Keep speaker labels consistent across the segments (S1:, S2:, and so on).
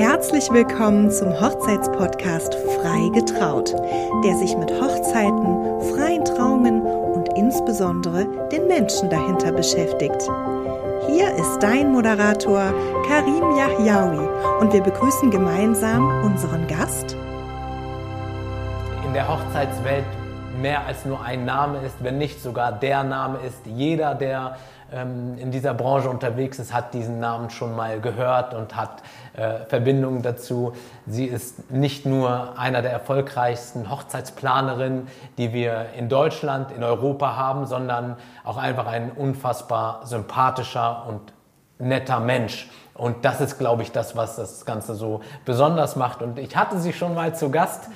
S1: Herzlich willkommen zum Hochzeitspodcast Frei getraut, der sich mit Hochzeiten, freien Trauungen und insbesondere den Menschen dahinter beschäftigt. Hier ist dein Moderator Karim Yahyaoui und wir begrüßen gemeinsam unseren Gast.
S2: In der Hochzeitswelt mehr als nur ein Name ist, wenn nicht sogar der Name ist. Jeder, der ähm, in dieser Branche unterwegs ist, hat diesen Namen schon mal gehört und hat äh, Verbindungen dazu. Sie ist nicht nur einer der erfolgreichsten Hochzeitsplanerinnen, die wir in Deutschland, in Europa haben, sondern auch einfach ein unfassbar sympathischer und netter Mensch. Und das ist, glaube ich, das, was das Ganze so besonders macht. Und ich hatte sie schon mal zu Gast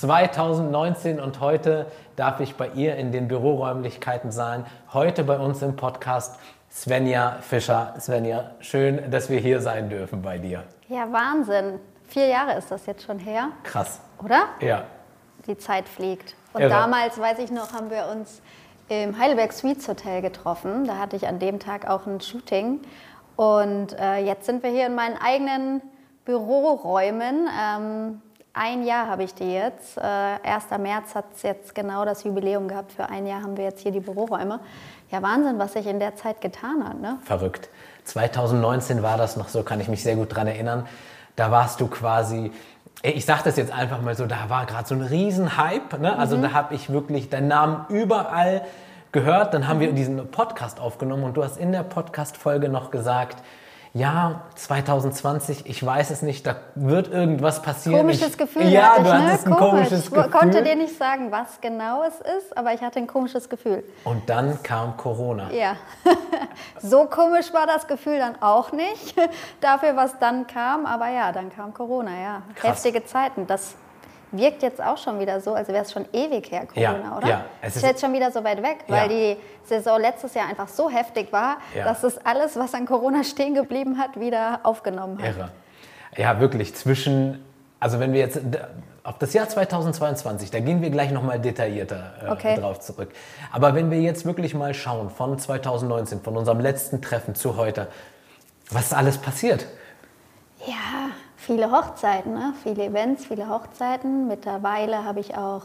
S2: 2019 und heute darf ich bei ihr in den Büroräumlichkeiten sein. Heute bei uns im Podcast Svenja Fischer. Svenja, schön, dass wir hier sein dürfen bei dir.
S3: Ja, Wahnsinn. Vier Jahre ist das jetzt schon her.
S2: Krass.
S3: Oder?
S2: Ja.
S3: Die Zeit fliegt. Und
S2: Irre.
S3: damals, weiß ich noch, haben wir uns im Heidelberg Suites Hotel getroffen. Da hatte ich an dem Tag auch ein Shooting. Und äh, jetzt sind wir hier in meinen eigenen Büroräumen. Ähm, ein Jahr habe ich die jetzt. Äh, 1. März hat es jetzt genau das Jubiläum gehabt. Für ein Jahr haben wir jetzt hier die Büroräume. Ja, Wahnsinn, was sich in der Zeit getan hat. Ne?
S2: Verrückt. 2019 war das noch so, kann ich mich sehr gut dran erinnern. Da warst du quasi, ich sage das jetzt einfach mal so, da war gerade so ein Riesenhype. Ne? Also da habe ich wirklich deinen Namen überall gehört. Dann haben wir diesen Podcast aufgenommen und du hast in der Podcast-Folge noch gesagt, ja, 2020, ich weiß es nicht, da wird irgendwas passieren.
S3: Komisches
S2: ich,
S3: Gefühl.
S2: Ja,
S3: hatte
S2: du
S3: ich, ne?
S2: hattest ein
S3: Komisch.
S2: komisches
S3: Ich
S2: Gefühl.
S3: konnte dir nicht sagen, was genau es ist, aber ich hatte ein komisches Gefühl.
S2: Und dann kam Corona.
S3: Ja, so komisch war das Gefühl dann auch nicht, dafür, was dann kam. Aber ja, dann kam Corona, ja.
S2: Krass.
S3: Heftige Zeiten. Das wirkt jetzt auch schon wieder so, als wäre es schon ewig her, Corona,
S2: Ja,
S3: oder?
S2: ja. Es ist-
S3: ist jetzt schon wieder so weit weg,
S2: Ja.
S3: weil die Saison letztes Jahr einfach so heftig war,
S2: Ja.
S3: dass es alles, was an Corona stehen geblieben hat, wieder aufgenommen hat.
S2: Irre. Ja, wirklich. Zwischen, also wenn wir jetzt auf das Jahr 2022, da gehen wir gleich nochmal detaillierter äh,
S3: Okay.
S2: drauf zurück. Aber wenn wir jetzt wirklich mal schauen, von 2019, von unserem letzten Treffen zu heute, was ist alles passiert?
S3: Ja, viele Hochzeiten, ne? viele Events, viele Hochzeiten. Mittlerweile habe ich auch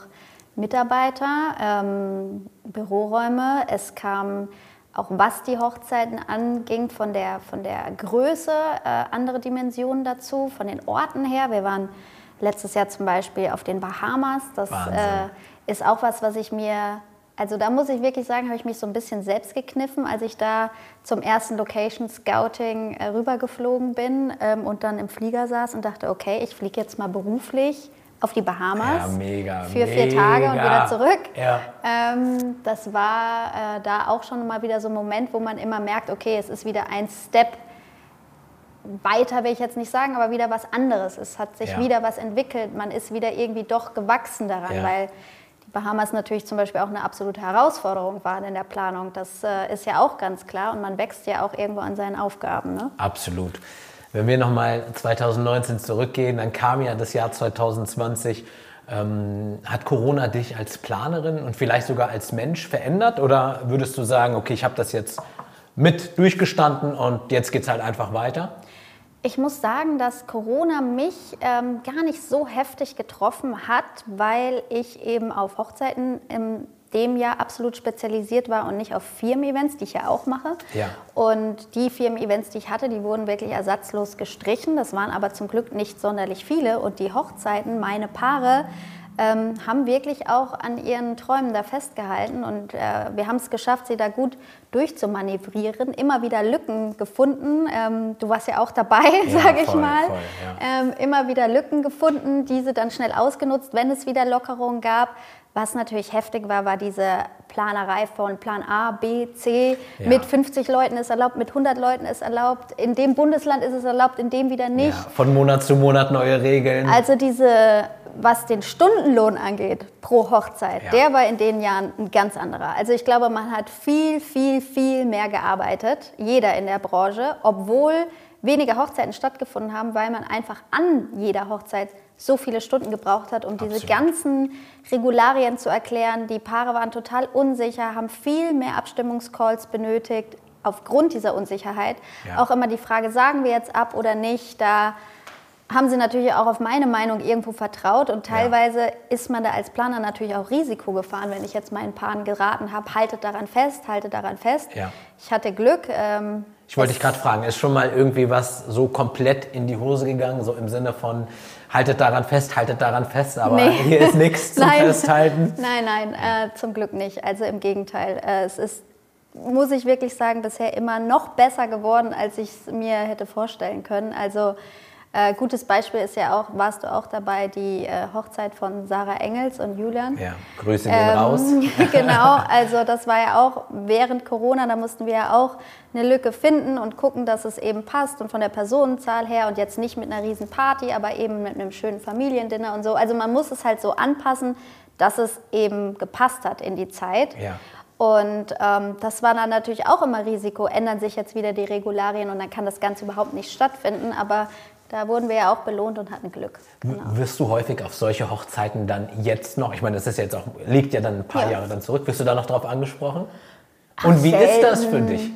S3: Mitarbeiter, ähm, Büroräume. Es kam auch was die Hochzeiten anging, von der, von der Größe äh, andere Dimensionen dazu, von den Orten her. Wir waren letztes Jahr zum Beispiel auf den Bahamas. Das äh, ist auch was, was ich mir, also da muss ich wirklich sagen, habe ich mich so ein bisschen selbst gekniffen, als ich da zum ersten Location Scouting äh, rübergeflogen bin ähm, und dann im Flieger saß und dachte, okay, ich fliege jetzt mal beruflich auf die Bahamas
S2: Ja, mega,
S3: für vier Tage und wieder zurück.
S2: Ja.
S3: Ähm, das war äh, da auch schon mal wieder so ein Moment, wo man immer merkt, okay, es ist wieder ein Step weiter, will ich jetzt nicht sagen, aber wieder was anderes. Es hat sich
S2: Ja.
S3: wieder was entwickelt. Man ist wieder irgendwie doch gewachsen daran, weil Bahamas natürlich zum Beispiel auch eine absolute Herausforderung waren in der Planung. Das äh, ist ja auch ganz klar und man wächst ja auch irgendwo an seinen Aufgaben. Ne?
S2: Absolut. Wenn wir nochmal 2019 zurückgehen, dann kam ja das Jahr 2020. Ähm, hat Corona dich als Planerin und vielleicht sogar als Mensch verändert? Oder würdest du sagen, okay, ich habe das jetzt mit durchgestanden und jetzt geht es halt einfach weiter?
S3: Ich muss sagen, dass Corona mich ähm, gar nicht so heftig getroffen hat, weil ich eben auf Hochzeiten in dem Jahr absolut spezialisiert war und nicht auf Firmen-Events, die ich ja auch mache.
S2: Ja.
S3: Und die Firmen-Events, die ich hatte, die wurden wirklich ersatzlos gestrichen. Das waren aber zum Glück nicht sonderlich viele. Und die Hochzeiten, meine Paare, ähm, haben wirklich auch an ihren Träumen da festgehalten. Und äh, wir haben es geschafft, sie da gut durchzumanövrieren, immer wieder Lücken gefunden. Ähm, du warst ja auch dabei,
S2: Ja,
S3: sage ich mal.
S2: voll, ja.
S3: ähm, immer wieder Lücken gefunden, diese dann schnell ausgenutzt, wenn es wieder Lockerungen gab. Was natürlich heftig war, war diese Planerei von Plan A, B, C.
S2: Ja.
S3: Mit 50 Leuten ist erlaubt, mit 100 Leuten ist erlaubt. In dem Bundesland ist es erlaubt, in dem wieder nicht.
S2: Ja, von Monat zu Monat neue Regeln.
S3: Also diese, was den Stundenlohn angeht pro Hochzeit,
S2: Ja.
S3: der war in den Jahren ein ganz anderer. Also ich glaube, man hat viel, viel, viel mehr gearbeitet, jeder in der Branche, obwohl weniger Hochzeiten stattgefunden haben, weil man einfach an jeder Hochzeit so viele Stunden gebraucht hat, um diese
S2: Absolut.
S3: ganzen Regularien zu erklären. Die Paare waren total unsicher, haben viel mehr Abstimmungscalls benötigt aufgrund dieser Unsicherheit.
S2: Ja.
S3: Auch immer die Frage, sagen wir jetzt ab oder nicht, da haben sie natürlich auch auf meine Meinung irgendwo vertraut und teilweise ja. ist man da als Planer natürlich auch Risiko gefahren, wenn ich jetzt meinen Paaren geraten habe, haltet daran fest, haltet daran fest. Ja. Ich hatte Glück. Ähm,
S2: ich wollte dich gerade fragen, ist schon mal irgendwie was so komplett in die Hose gegangen, so im Sinne von haltet daran fest, haltet daran fest, aber nee. hier ist nichts zum Festhalten?
S3: Nein, nein, äh, zum Glück nicht. Also im Gegenteil, äh, es ist muss ich wirklich sagen, bisher immer noch besser geworden, als ich es mir hätte vorstellen können. Also äh, gutes Beispiel ist ja auch, warst du auch dabei, die äh, Hochzeit von Sarah Engels und Julian.
S2: Ja, Grüße gehen ähm, raus.
S3: genau, also das war ja auch während Corona, da mussten wir ja auch eine Lücke finden und gucken, dass es eben passt und von der Personenzahl her und jetzt nicht mit einer riesen Party, aber eben mit einem schönen Familiendinner und so. Also man muss es halt so anpassen, dass es eben gepasst hat in die Zeit. Ja. Und ähm, das war dann natürlich auch immer Risiko. Ändern sich jetzt wieder die Regularien und dann kann das Ganze überhaupt nicht stattfinden. Aber da wurden wir ja auch belohnt und hatten Glück.
S2: Genau. Wirst du häufig auf solche Hochzeiten dann jetzt noch, ich meine, das ist jetzt auch, liegt ja dann ein paar ja. Jahre dann zurück, wirst du da noch drauf angesprochen? Ach, und wie selten, ist das für dich?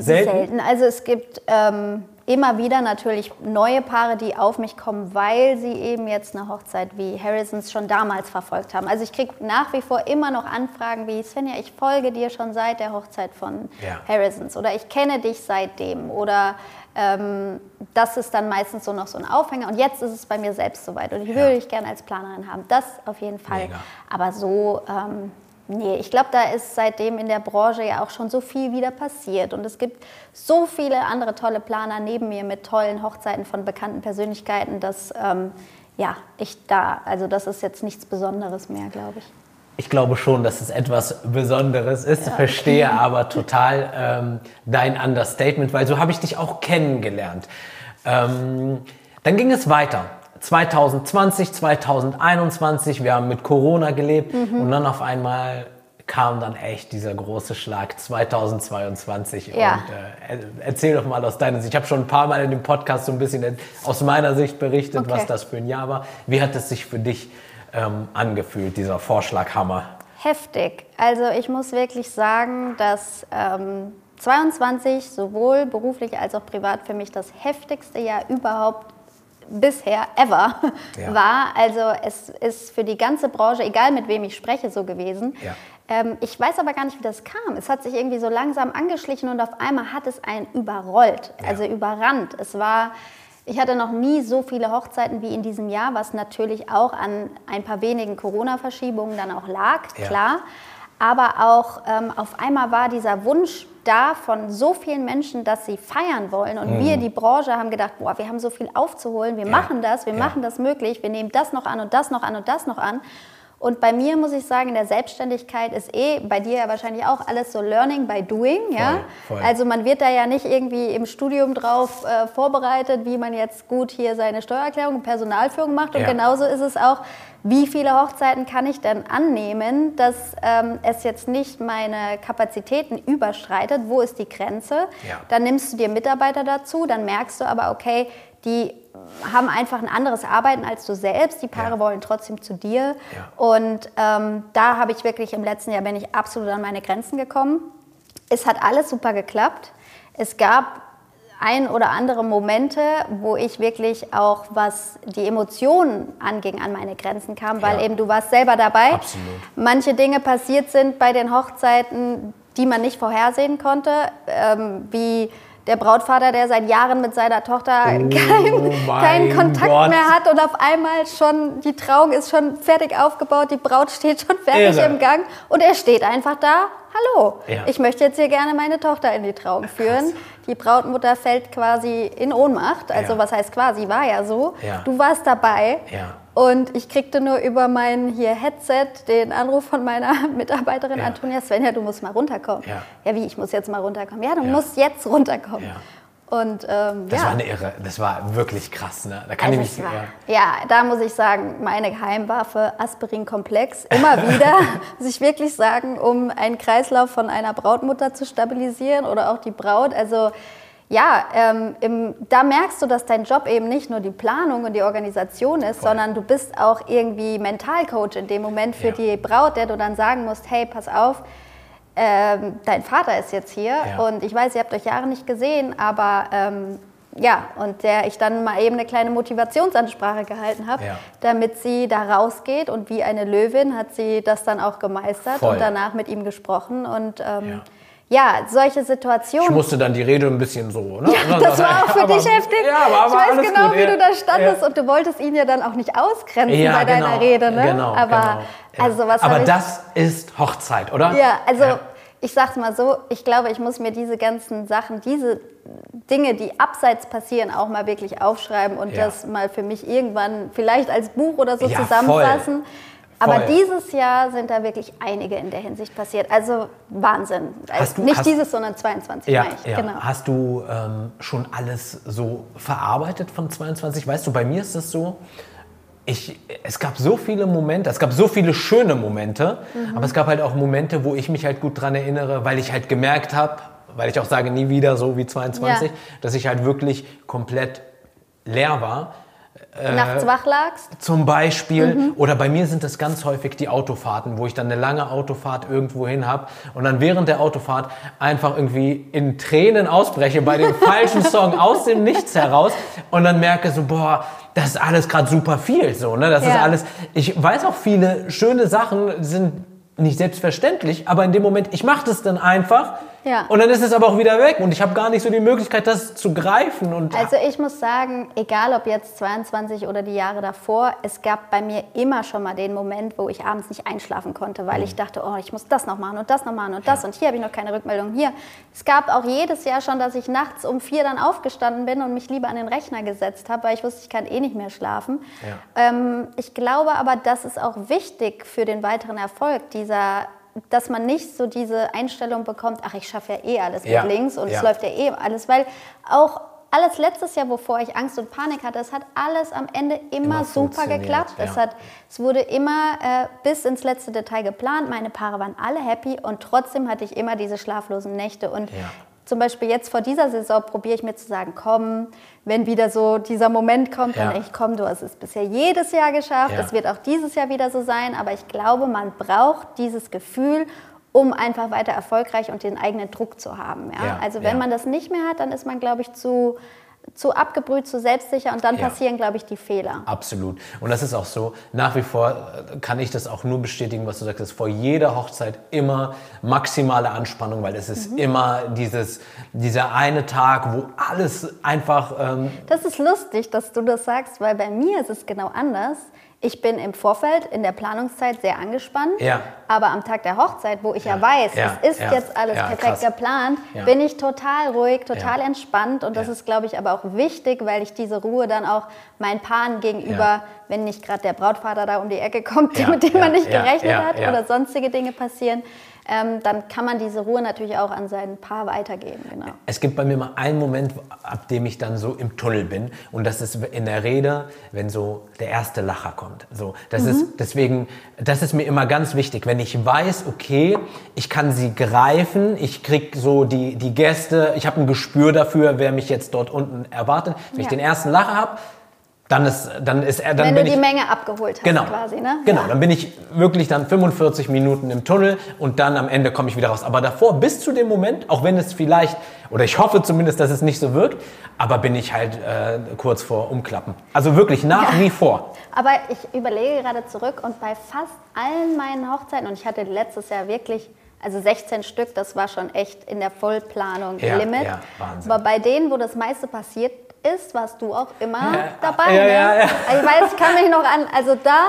S3: Selten? selten. Also es gibt ähm, immer wieder natürlich neue Paare, die auf mich kommen, weil sie eben jetzt eine Hochzeit wie Harrisons schon damals verfolgt haben. Also ich kriege nach wie vor immer noch Anfragen wie, Svenja, ich folge dir schon seit der Hochzeit von ja. Harrisons oder ich kenne dich seitdem oder ähm, das ist dann meistens so noch so ein Aufhänger. Und jetzt ist es bei mir selbst soweit. Und ich ja. würde dich gerne als Planerin haben. Das auf jeden Fall. Mega. Aber so, ähm, nee, ich glaube, da ist seitdem in der Branche ja auch schon so viel wieder passiert. Und es gibt so viele andere tolle Planer neben mir mit tollen Hochzeiten von bekannten Persönlichkeiten, dass ähm, ja, ich da, also das ist jetzt nichts Besonderes mehr, glaube ich.
S2: Ich glaube schon, dass es etwas Besonderes ist, ja. verstehe aber total ähm, dein Understatement, weil so habe ich dich auch kennengelernt. Ähm, dann ging es weiter. 2020, 2021, wir haben mit Corona gelebt mhm. und dann auf einmal kam dann echt dieser große Schlag 2022. Ja. Und äh, erzähl doch mal aus deiner Sicht. Ich habe schon ein paar Mal in dem Podcast so ein bisschen aus meiner Sicht berichtet, okay. was das für ein Jahr war. Wie hat es sich für dich ähm, angefühlt, dieser Vorschlaghammer?
S3: Heftig. Also ich muss wirklich sagen, dass ähm, 22 sowohl beruflich als auch privat für mich das heftigste Jahr überhaupt bisher ever ja. war. Also es ist für die ganze Branche, egal mit wem ich spreche, so gewesen. Ja. Ähm, ich weiß aber gar nicht, wie das kam. Es hat sich irgendwie so langsam angeschlichen und auf einmal hat es einen überrollt, ja. also überrannt. Es war ich hatte noch nie so viele Hochzeiten wie in diesem Jahr, was natürlich auch an ein paar wenigen Corona-Verschiebungen dann auch lag, klar. Aber auch ähm, auf einmal war dieser Wunsch da von so vielen Menschen, dass sie feiern wollen. Und mhm. wir, die Branche, haben gedacht, boah, wir haben so viel aufzuholen, wir ja. machen das, wir ja. machen das möglich, wir nehmen das noch an und das noch an und das noch an. Und bei mir muss ich sagen, in der Selbstständigkeit ist eh, bei dir ja wahrscheinlich auch alles so Learning by Doing. Ja? Voll, voll. Also man wird da ja nicht irgendwie im Studium drauf äh, vorbereitet, wie man jetzt gut hier seine Steuererklärung und Personalführung macht. Und ja. genauso ist es auch, wie viele Hochzeiten kann ich denn annehmen, dass ähm, es jetzt nicht meine Kapazitäten überschreitet? Wo ist die Grenze? Ja. Dann nimmst du dir Mitarbeiter dazu, dann merkst du aber, okay, die haben einfach ein anderes Arbeiten als du selbst. Die Paare ja. wollen trotzdem zu dir. Ja. Und ähm, da habe ich wirklich im letzten Jahr bin ich absolut an meine Grenzen gekommen. Es hat alles super geklappt. Es gab ein oder andere Momente, wo ich wirklich auch, was die Emotionen anging, an meine Grenzen kam, weil ja. eben du warst selber dabei. Absolut. Manche Dinge passiert sind bei den Hochzeiten, die man nicht vorhersehen konnte, ähm, wie der Brautvater, der seit Jahren mit seiner Tochter oh kein, keinen Kontakt Gott. mehr hat und auf einmal schon, die Trauung ist schon fertig aufgebaut, die Braut steht schon fertig Irre. im Gang und er steht einfach da, hallo, ja. ich möchte jetzt hier gerne meine Tochter in die Trauung führen. Krass. Die Brautmutter fällt quasi in Ohnmacht, also ja. was heißt quasi, war ja so. Ja. Du warst dabei und ich kriegte nur über mein hier Headset den Anruf von meiner Mitarbeiterin ja. Antonia Svenja, du musst mal runterkommen. Ja. ja, wie, ich muss jetzt mal runterkommen. Ja, du ja. musst jetzt runterkommen. Ja. Und, ähm,
S2: das war eine Irre, das war wirklich krass. Ne? Da kann also ich mich,
S3: ja. da muss ich sagen, meine Geheimwaffe Aspirin-Komplex. Immer wieder, muss ich wirklich sagen, um einen Kreislauf von einer Brautmutter zu stabilisieren oder auch die Braut. Also ja, ähm, im, da merkst du, dass dein Job eben nicht nur die Planung und die Organisation ist, Voll. sondern du bist auch irgendwie Mentalcoach in dem Moment für ja. die Braut, der du dann sagen musst, hey, pass auf, ähm, dein Vater ist jetzt hier ja. und ich weiß, ihr habt euch Jahre nicht gesehen, aber ähm, ja, und der ich dann mal eben eine kleine Motivationsansprache gehalten habe,
S2: Ja.
S3: damit sie da rausgeht und wie eine Löwin hat sie das dann auch gemeistert
S2: Voll.
S3: und danach mit ihm gesprochen und ähm, ja. Solche
S2: Ich
S3: Situationen.
S2: musste dann die Rede ein bisschen so, ne?
S3: Ja, das war auch für
S2: Aber-
S3: dich heftig.
S2: Ja, aber, aber
S3: ich weiß genau,
S2: gut.
S3: wie
S2: ja.
S3: du da standest
S2: Ja.
S3: und du wolltest ihn ja dann auch nicht ausgrenzen
S2: Ja,
S3: bei deiner
S2: genau,
S3: Rede, ne?
S2: Genau,
S3: aber
S2: genau, ja.
S3: also was
S2: aber
S3: ich,
S2: das ist Hochzeit, oder?
S3: Ja, also
S2: Ja.
S3: ich sag's mal so, ich glaube, ich muss mir diese ganzen Sachen, diese Dinge, die abseits passieren, auch mal wirklich aufschreiben und
S2: Ja.
S3: das mal für mich irgendwann vielleicht als Buch oder so
S2: Ja,
S3: zusammenfassen. Aber dieses Jahr sind da wirklich einige in der Hinsicht passiert. Also Wahnsinn. Also
S2: du-
S3: Nicht
S2: hast-
S3: dieses, sondern 22
S2: Ja,
S3: ich.
S2: ja.
S3: Genau.
S2: Hast du ähm, schon alles so verarbeitet von 22? Weißt du, bei mir ist es so, ich, es gab so viele Momente, es gab so viele schöne Momente,
S3: Mhm.
S2: aber es gab halt auch Momente, wo ich mich halt gut dran erinnere, weil ich halt gemerkt habe, weil ich auch sage, nie wieder so wie 22,
S3: Ja.
S2: dass ich halt wirklich komplett leer war.
S3: Nachts wach lagst?
S2: Zum Beispiel,
S3: Mhm.
S2: oder bei mir sind das ganz häufig die Autofahrten, wo ich dann eine lange Autofahrt irgendwo hin habe und dann während der Autofahrt einfach irgendwie in Tränen ausbreche bei dem falschen Song aus dem Nichts heraus und dann merke so, boah, das ist alles gerade super viel, so, ne? Das ist
S3: Ja.
S2: alles, ich weiß auch viele schöne Sachen sind nicht selbstverständlich, aber in dem Moment, ich mache das dann einfach
S3: Ja.
S2: und dann ist es aber auch wieder weg und ich habe gar nicht so die Möglichkeit, das zu greifen und
S3: Also ich muss sagen, egal ob jetzt 22 oder die Jahre davor, es gab bei mir immer schon mal den Moment, wo ich abends nicht einschlafen konnte, weil ich dachte, oh, ich muss das noch machen und das noch machen und das und hier habe ich noch keine Rückmeldung hier. Es gab auch jedes Jahr schon, dass ich nachts um vier dann aufgestanden bin und mich lieber an den Rechner gesetzt habe, weil ich wusste, ich kann eh nicht mehr schlafen. Ähm, ich glaube aber, das ist auch wichtig für den weiteren Erfolg dieser dass man nicht so diese Einstellung bekommt, ach, ich schaffe ja eh alles
S2: Ja,
S3: mit links und
S2: ja.
S3: es läuft ja eh alles, weil auch alles letztes Jahr, wovor ich Angst und Panik hatte, es hat alles am Ende immer,
S2: Immer
S3: super geklappt. Es,
S2: ja.
S3: hat, es wurde immer äh, bis ins letzte Detail geplant. Meine Paare waren alle happy und trotzdem hatte ich immer diese schlaflosen Nächte. Und
S2: Ja.
S3: Zum Beispiel jetzt vor dieser Saison probiere ich mir zu sagen, komm, wenn wieder so dieser Moment kommt, dann
S2: Ja.
S3: denke ich, komm, du hast es bisher jedes Jahr geschafft.
S2: Ja.
S3: Es wird auch dieses Jahr wieder so sein. Aber ich glaube, man braucht dieses Gefühl, um einfach weiter erfolgreich und den eigenen Druck zu haben. Ja? Also wenn man das nicht mehr hat, dann ist man, glaube ich, zu, zu abgebrüht, zu selbstsicher und dann
S2: Ja.
S3: passieren, glaube ich, die Fehler.
S2: Absolut. Und das ist auch so. Nach wie vor äh, kann ich das auch nur bestätigen, was du sagst. Ist vor jeder Hochzeit immer maximale Anspannung, weil es
S3: Mhm.
S2: ist immer dieses, dieser eine Tag, wo alles einfach. Ähm,
S3: Das ist lustig, dass du das sagst, weil bei mir ist es genau anders. Ich bin im Vorfeld, in der Planungszeit sehr angespannt.
S2: Ja.
S3: Aber am Tag der Hochzeit, wo ich ja, weiß,
S2: ja,
S3: es ist
S2: ja,
S3: jetzt alles
S2: ja,
S3: perfekt
S2: krass.
S3: geplant,
S2: Ja.
S3: bin ich total ruhig, total
S2: Ja.
S3: entspannt. Und das
S2: Ja.
S3: ist, glaube ich, aber auch wichtig, weil ich diese Ruhe dann auch meinen Paaren gegenüber,
S2: Ja.
S3: wenn nicht gerade der Brautvater da um die Ecke kommt,
S2: Ja,
S3: mit dem
S2: ja,
S3: man nicht
S2: ja,
S3: gerechnet
S2: ja,
S3: hat
S2: ja.
S3: oder sonstige Dinge passieren, ähm, dann kann man diese Ruhe natürlich auch an sein Paar weitergeben. Genau.
S2: Es gibt bei mir mal einen Moment, ab dem ich dann so im Tunnel bin. Und das ist in der Rede, wenn so der erste Lacher kommt. So, das ist deswegen, das ist mir immer ganz wichtig. Wenn ich weiß, okay, ich kann sie greifen, ich krieg so die, die Gäste, ich habe ein Gespür dafür, wer mich jetzt dort unten erwartet. Wenn ich
S3: Ja.
S2: den ersten Lacher habe, dann ist, dann ist er, dann
S3: Wenn
S2: bin
S3: du
S2: ich
S3: die Menge abgeholt hast
S2: Genau,
S3: quasi, ne?
S2: genau.
S3: Ja.
S2: Dann bin ich wirklich dann 45 Minuten im Tunnel und dann am Ende komme ich wieder raus. Aber davor, bis zu dem Moment, auch wenn es vielleicht, oder ich hoffe zumindest, dass es nicht so wird, aber bin ich halt äh, kurz vor Umklappen. Also wirklich nach wie vor.
S3: Aber ich überlege gerade zurück und bei fast allen meinen Hochzeiten, und ich hatte letztes Jahr wirklich, also 16 Stück, das war schon echt in der Vollplanung
S2: Ja,
S3: Limit.
S2: ja, Wahnsinn.
S3: Aber bei denen, wo das meiste passiert ist, warst du auch immer
S2: Ja,
S3: dabei.
S2: ja,
S3: ne?
S2: ja, ja.
S3: Also Ich weiß, ich kann mich noch an, also da,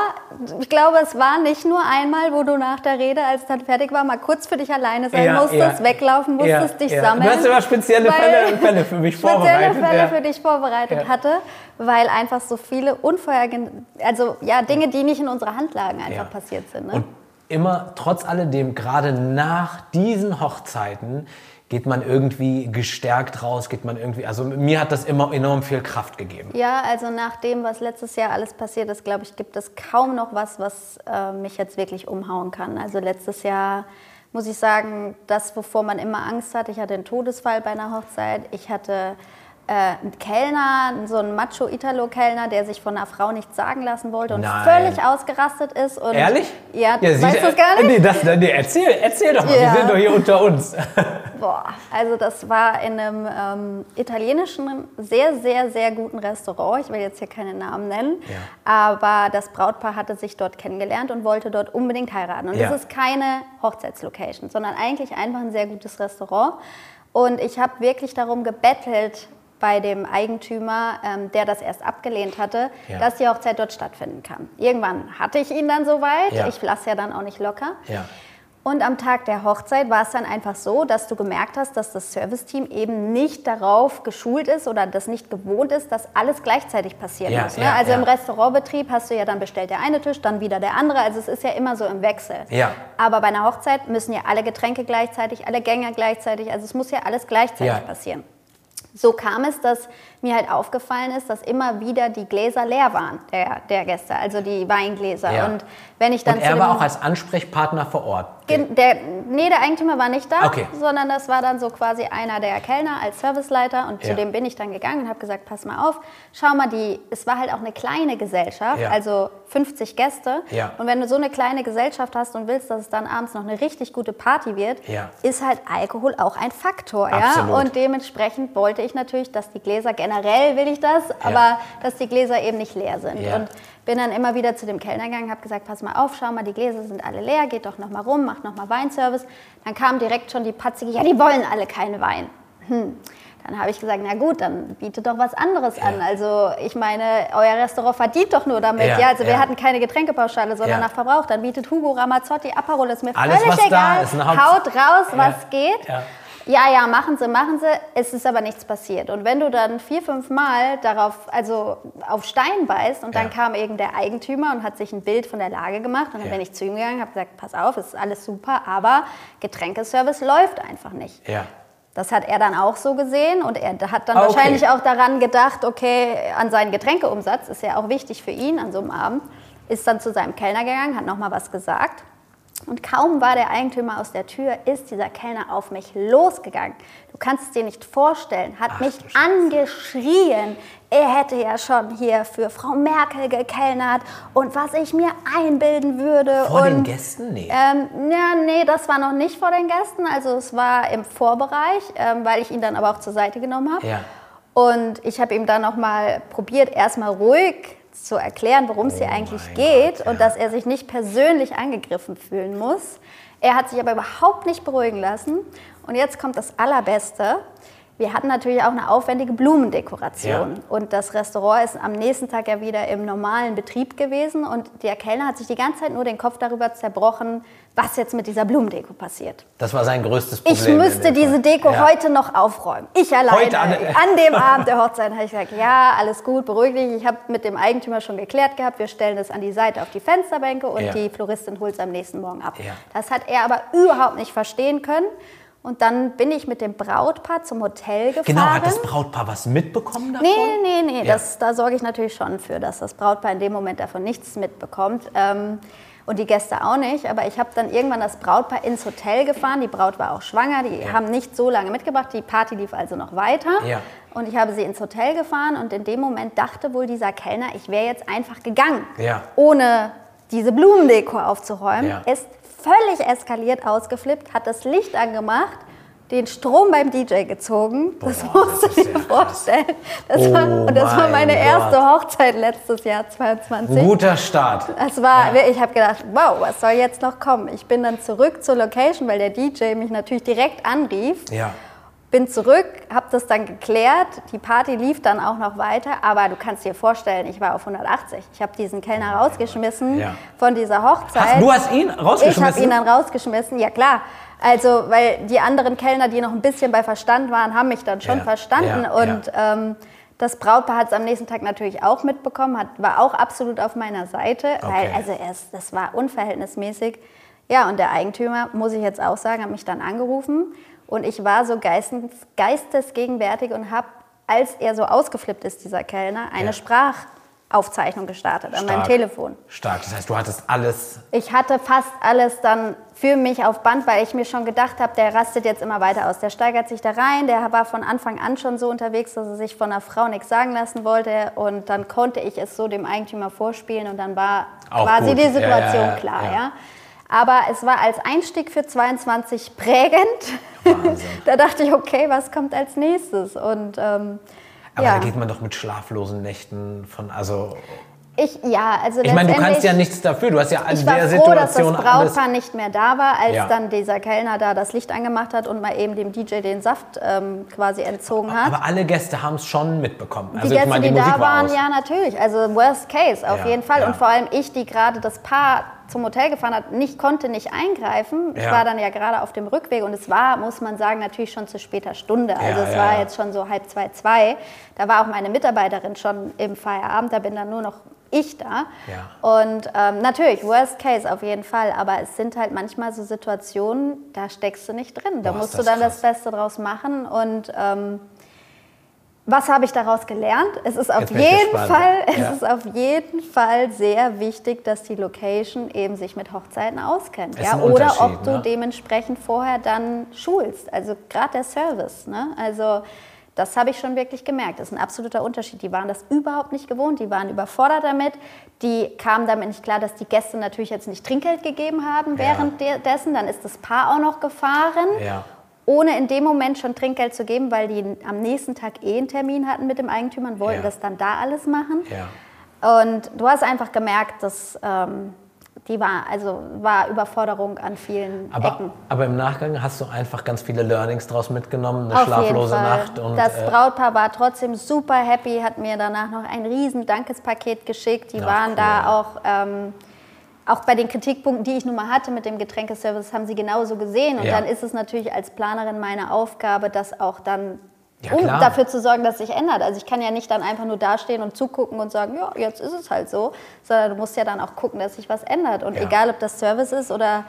S3: ich glaube, es war nicht nur einmal, wo du nach der Rede, als es dann fertig war, mal kurz für dich alleine sein
S2: Ja,
S3: musstest,
S2: ja.
S3: weglaufen musstest,
S2: Ja,
S3: dich
S2: ja.
S3: sammeln.
S2: Du hast immer spezielle Fälle, Fälle für mich
S3: spezielle
S2: vorbereitet.
S3: Fälle
S2: ja.
S3: für dich vorbereitet
S2: Ja.
S3: hatte, weil einfach so viele unvorhergen, also ja, Dinge, die nicht in unserer Hand lagen, einfach
S2: Ja.
S3: passiert sind. Ne?
S2: Und immer, trotz alledem, gerade nach diesen Hochzeiten, geht man irgendwie gestärkt raus, geht man irgendwie, also mir hat das immer enorm viel Kraft gegeben.
S3: ja, also nach dem, was letztes Jahr alles passiert ist, glaube ich, gibt es kaum noch was, was äh, mich jetzt wirklich umhauen kann. Also letztes Jahr muss ich sagen, das, wovor man immer Angst hat, ich hatte einen Todesfall bei einer Hochzeit, ich hatte äh, einen Kellner, so einen Macho-Italo-Kellner, der sich von einer Frau nichts sagen lassen wollte und
S2: Nein.
S3: völlig ausgerastet ist. Und
S2: Ehrlich?
S3: Ja,
S2: siehst
S3: weißt du es gar nicht?
S2: Nee, das, nee, erzähl, erzähl doch mal,
S3: Ja.
S2: wir sind doch hier unter uns.
S3: Boah, also das war in einem ähm, italienischen, sehr, sehr, sehr guten Restaurant. Ich will jetzt hier keine Namen nennen,
S2: Ja.
S3: aber das Brautpaar hatte sich dort kennengelernt und wollte dort unbedingt heiraten. Und
S2: Ja.
S3: das ist keine Hochzeitslocation, sondern eigentlich einfach ein sehr gutes Restaurant. Und ich habe wirklich darum gebettelt bei dem Eigentümer, ähm, der das erst abgelehnt hatte,
S2: Ja.
S3: dass die Hochzeit dort stattfinden kann. Irgendwann hatte ich ihn dann soweit.
S2: Ja.
S3: Ich lasse ja dann auch nicht locker.
S2: Ja.
S3: Und am Tag der Hochzeit war es dann einfach so, dass du gemerkt hast, dass das Serviceteam eben nicht darauf geschult ist oder das nicht gewohnt ist, dass alles gleichzeitig passieren
S2: Ja,
S3: muss. Ne?
S2: ja,
S3: also
S2: ja.
S3: im Restaurantbetrieb hast du ja dann bestellt der eine Tisch, dann wieder der andere. Also es ist ja immer so im Wechsel.
S2: Ja.
S3: Aber bei einer Hochzeit müssen ja alle Getränke gleichzeitig, alle Gänge gleichzeitig. Also es muss ja alles gleichzeitig passieren. So kam es, dass mir halt aufgefallen ist, dass immer wieder die Gläser leer waren der, der Gäste, also die Weingläser.
S2: Ja.
S3: Und wenn ich dann
S2: Und er war auch als Ansprechpartner vor Ort.
S3: Der, nee, der Eigentümer war nicht da,
S2: Okay.
S3: sondern das war dann so quasi einer der Kellner als Serviceleiter und
S2: Ja.
S3: zu dem bin ich dann gegangen und habe gesagt, pass mal auf, schau mal, die, es war halt auch eine kleine Gesellschaft,
S2: Ja.
S3: also 50 Gäste
S2: Ja.
S3: und wenn du so eine kleine Gesellschaft hast und willst, dass es dann abends noch eine richtig gute Party wird, ist halt Alkohol auch ein Faktor, ja, und dementsprechend wollte ich natürlich, dass die Gläser, generell will ich das, aber dass die Gläser eben nicht leer sind
S2: Ja.
S3: und bin dann immer wieder zu dem Kellner gegangen, habe gesagt, pass mal auf, schau mal, die Gläser sind alle leer, geht doch noch mal rum, macht noch mal Weinservice. Dann kam direkt schon die patzige, ja, die wollen alle keinen Wein. Hm. Dann habe ich gesagt, na gut, dann bietet doch was anderes an. Also ich meine, euer Restaurant verdient doch nur damit.
S2: Ja,
S3: Ja, also wir
S2: ja.
S3: hatten keine Getränkepauschale, sondern
S2: Ja.
S3: nach Verbrauch. Dann bietet Hugo Ramazzotti Aperol, ist mir
S2: Alles,
S3: völlig egal.
S2: Haupt-
S3: Haut raus,
S2: Ja,
S3: was geht.
S2: Ja.
S3: Ja, machen Sie, machen Sie. Es ist aber nichts passiert. Und wenn du dann vier, fünf Mal darauf, also auf Stein beißt und dann
S2: Ja.
S3: kam eben der Eigentümer und hat sich ein Bild von der Lage gemacht und dann
S2: Ja.
S3: bin ich zu ihm gegangen, habe gesagt, pass auf, es ist alles super, aber Getränkeservice läuft einfach nicht.
S2: Ja.
S3: Das hat er dann auch so gesehen und er hat dann
S2: Ah, okay.
S3: wahrscheinlich auch daran gedacht, okay, an seinen Getränkeumsatz ist ja auch wichtig für ihn an so einem Abend. Ist dann zu seinem Kellner gegangen, hat nochmal was gesagt. Und kaum war der Eigentümer aus der Tür, ist dieser Kellner auf mich losgegangen. Du kannst es dir nicht vorstellen, hat
S2: Ach,
S3: mich angeschrien. Er hätte ja schon hier für Frau Merkel gekellnert und was ich mir einbilden würde.
S2: Vor
S3: und
S2: den Gästen? Nee.
S3: ähm, ja, nee, das war noch nicht vor den Gästen. Also es war im Vorbereich, ähm, weil ich ihn dann aber auch zur Seite genommen habe.
S2: Ja.
S3: Und ich habe ihm dann noch mal probiert, erstmal ruhig zu erklären, worum es hier eigentlich
S2: Oh
S3: geht
S2: Gott,
S3: und
S2: ja.
S3: dass er sich nicht persönlich angegriffen fühlen muss. Er hat sich aber überhaupt nicht beruhigen lassen. Und jetzt kommt das Allerbeste. Wir hatten natürlich auch eine aufwendige Blumendekoration.
S2: Ja.
S3: Und das Restaurant ist am nächsten Tag ja wieder im normalen Betrieb gewesen. Und der Kellner hat sich die ganze Zeit nur den Kopf darüber zerbrochen, was jetzt mit dieser Blumendeko passiert.
S2: Das war sein größtes Problem.
S3: Ich müsste diese. Deko
S2: Ja.
S3: heute noch aufräumen. Ich alleine.
S2: Heute an-
S3: an, dem Abend der Hochzeit habe ich gesagt, ja, alles gut, beruhig dich. Ich habe mit dem Eigentümer schon geklärt gehabt, wir stellen das an die Seite auf die Fensterbänke und
S2: Ja.
S3: die Floristin holt es am nächsten Morgen ab. Das hat er aber überhaupt nicht verstehen können. Und dann bin ich mit dem Brautpaar zum Hotel gefahren.
S2: Genau, hat das Brautpaar was mitbekommen davon?
S3: Nee, nee, nee,
S2: Ja.
S3: das, da sorge ich natürlich schon für, dass das Brautpaar in dem Moment davon nichts mitbekommt. Ähm, und die Gäste auch nicht. Aber ich habe dann irgendwann das Brautpaar ins Hotel gefahren. Die Braut war auch schwanger, die
S2: Ja.
S3: haben nicht so lange mitgebracht. Die Party lief also noch weiter.
S2: Ja.
S3: Und ich habe sie ins Hotel gefahren und in dem Moment dachte wohl dieser Kellner, ich wäre jetzt einfach gegangen,
S2: Ja.
S3: ohne diese Blumendeko aufzuräumen. Ist völlig eskaliert, ausgeflippt, hat das Licht angemacht, den Strom beim DJ gezogen. das
S2: Boah,
S3: musst du
S2: das
S3: dir
S2: ja
S3: vorstellen. Das
S2: Oh
S3: war, und das war
S2: mein
S3: meine
S2: Gott.
S3: erste Hochzeit letztes Jahr 22.
S2: Guter Start.
S3: Es war, ich habe gedacht, wow, was soll jetzt noch kommen? Ich bin dann zurück zur Location, weil der DJ mich natürlich direkt anrief.
S2: Ja.
S3: Bin zurück, habe das dann geklärt. Die Party lief dann auch noch weiter, aber du kannst dir vorstellen, ich war auf 180. Ich habe diesen Kellner rausgeschmissen
S2: Ja.
S3: von dieser Hochzeit.
S2: Hast, du hast ihn
S3: ich
S2: rausgeschmissen?
S3: habe ihn dann rausgeschmissen, ja klar. Also, weil die anderen Kellner, die noch ein bisschen bei Verstand waren, haben mich dann schon
S2: Ja,
S3: verstanden.
S2: ja,
S3: und Ähm, das Brautpaar hat es am nächsten Tag natürlich auch mitbekommen, hat, war auch absolut auf meiner Seite, weil
S2: Okay.
S3: also es, das war unverhältnismäßig. Ja, und der Eigentümer, muss ich jetzt auch sagen, hat mich dann angerufen und ich war so geistes, geistesgegenwärtig und habe, als er so ausgeflippt ist, dieser Kellner, eine
S2: Ja.
S3: Sprachaufzeichnung gestartet an meinem
S2: Stark.
S3: Telefon.
S2: Stark. Das heißt, du hattest alles.
S3: Ich hatte fast alles dann für mich auf Band, weil ich mir schon gedacht habe, der rastet jetzt immer weiter aus. Der steigert sich da rein, der war von Anfang an schon so unterwegs, dass er sich von einer Frau nichts sagen lassen wollte. Und dann konnte ich es so dem Eigentümer vorspielen und dann war
S2: Auch
S3: quasi
S2: gut.
S3: die Situation
S2: ja, ja,
S3: klar.
S2: ja.
S3: Aber es war als Einstieg für 22 prägend. da dachte ich, okay, was kommt als nächstes? Und ähm,
S2: aber ja. da geht man doch mit schlaflosen Nächten von, also
S3: ich, ja, also
S2: Ich meine, du kannst ja nichts dafür. Du hast ja
S3: an der froh, Situation dass das Brautpaar nicht mehr da war, als ja. dann dieser Kellner da das Licht angemacht hat und mal eben dem DJ den Saft ähm, quasi entzogen hat.
S2: Aber alle Gäste haben es schon mitbekommen.
S3: Also die Gäste, ich meine, die, die da waren, aus. ja natürlich. Also Worst Case auf ja, jeden Fall. Ja. Und vor allem ich, die gerade das Paar zum Hotel gefahren hat, nicht konnte nicht eingreifen. Ich war dann ja gerade auf dem Rückweg und es war, muss man sagen, natürlich schon zu später Stunde. Also es war jetzt schon so halb zwei, zwei. Da war auch meine Mitarbeiterin schon im Feierabend. Da bin dann nur noch ich da. Ja. Und ähm, natürlich, Worst Case auf jeden Fall, aber es sind halt manchmal so Situationen, da steckst du nicht drin. Da Boah, musst du dann krass. das Beste draus machen. Und ähm, was habe ich daraus gelernt? Es ist auf jeden Fall, es ja. ist auf jeden Fall sehr wichtig, dass die Location eben sich mit Hochzeiten auskennt, ja? Oder ob du ne? dementsprechend vorher dann schulst. Also gerade der Service, ne? Also das habe ich schon wirklich gemerkt. Das ist ein absoluter Unterschied. Die waren das überhaupt nicht gewohnt. Die waren überfordert damit. Die kamen damit nicht klar, dass die Gäste natürlich jetzt nicht Trinkgeld gegeben haben währenddessen. Dann ist das Paar auch noch gefahren. Ja. Ohne in dem Moment schon Trinkgeld zu geben, weil die am nächsten Tag eh einen Termin hatten mit dem Eigentümer und wollten ja. das dann da alles machen. Ja. Und du hast einfach gemerkt, dass ähm, die war, also war Überforderung an vielen
S2: aber,
S3: Ecken.
S2: Aber im Nachgang hast du einfach ganz viele Learnings draus mitgenommen, eine Auf schlaflose Nacht.
S3: Und, das äh, Brautpaar war trotzdem super happy, hat mir danach noch ein riesen Dankespaket geschickt. Die ja, waren cool. da auch, ähm, auch bei den Kritikpunkten, die ich nun mal hatte mit dem Getränkeservice, haben sie genauso gesehen. Und ja. dann ist es natürlich als Planerin meine Aufgabe, das auch dann ja, um dafür zu sorgen, dass sich ändert. Also ich kann ja nicht dann einfach nur dastehen und zugucken und sagen, ja, jetzt ist es halt so, sondern du musst ja dann auch gucken, dass sich was ändert. Und ja. egal, ob das Service ist oder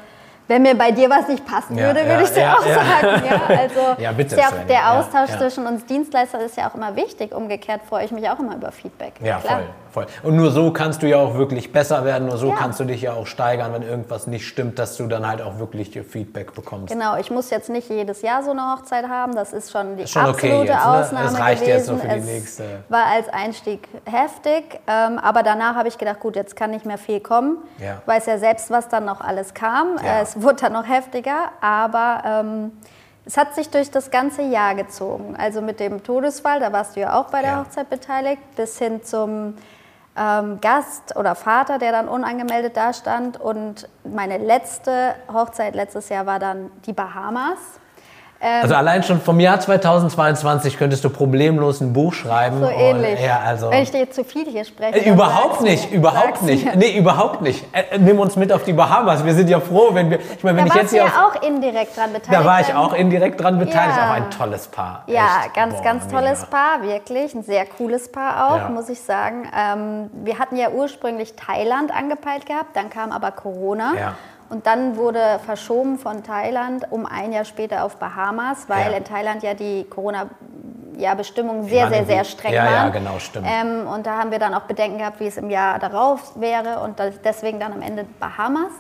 S3: wenn mir bei dir was nicht passen ja, würde, würde ich dir ja, auch sagen. Ja, also ja, bitte, ja der Austausch zwischen uns Dienstleister ist ja auch immer wichtig. Umgekehrt freue ich mich auch immer über Feedback.
S2: Ja, Klar. voll voll. Und nur so kannst du ja auch wirklich besser werden, nur so ja. kannst du dich ja auch steigern, wenn irgendwas nicht stimmt, dass du dann halt auch wirklich Feedback bekommst.
S3: Genau, ich muss jetzt nicht jedes Jahr so eine Hochzeit haben, das ist schon die ist schon absolute okay jetzt, ne? Ausnahme Das reicht gewesen. jetzt noch für die nächste. Es war als Einstieg heftig, ähm, aber danach habe ich gedacht, gut, jetzt kann nicht mehr viel kommen. Ja. Weiß ja selbst, was dann noch alles kam. Ja. Wurde dann noch heftiger, aber... Ähm, es hat sich durch das ganze Jahr gezogen. Also mit dem Todesfall, da warst du ja auch bei der ja. Hochzeit beteiligt, bis hin zum ähm, Gast oder Vater, der dann unangemeldet da stand. Und meine letzte Hochzeit letztes Jahr war dann die Bahamas.
S2: Ähm, also allein schon vom Jahr 2022 könntest du problemlos ein Buch schreiben.
S3: So ähnlich. Und, ja, also Wenn ich dir zu viel hier spreche.
S2: Äh, überhaupt nicht, du, überhaupt nicht. Mir. Nee, überhaupt nicht. Äh, äh, nimm uns mit auf die Bahamas. Wir sind ja froh, wenn wir.
S3: Ich meine, wenn da ich jetzt hier. Da auch indirekt dran beteiligt.
S2: Da war ich auch indirekt dran beteiligt. Ja. Auch ein tolles Paar.
S3: Ja, Echt. ganz, Boah, ganz tolles mega. Paar, wirklich. Ein sehr cooles Paar auch, ja. muss ich sagen. Ähm, wir hatten ja ursprünglich Thailand angepeilt gehabt, dann kam aber Corona. Ja. Und dann wurde verschoben von Thailand um ein Jahr später auf Bahamas, weil ja. in Thailand ja die Corona-Bestimmungen ja, sehr, sehr, sehr streng ja, waren. Ja,
S2: genau, stimmt.
S3: Ähm, und da haben wir dann auch Bedenken gehabt, wie es im Jahr darauf wäre und deswegen dann am Ende Bahamas.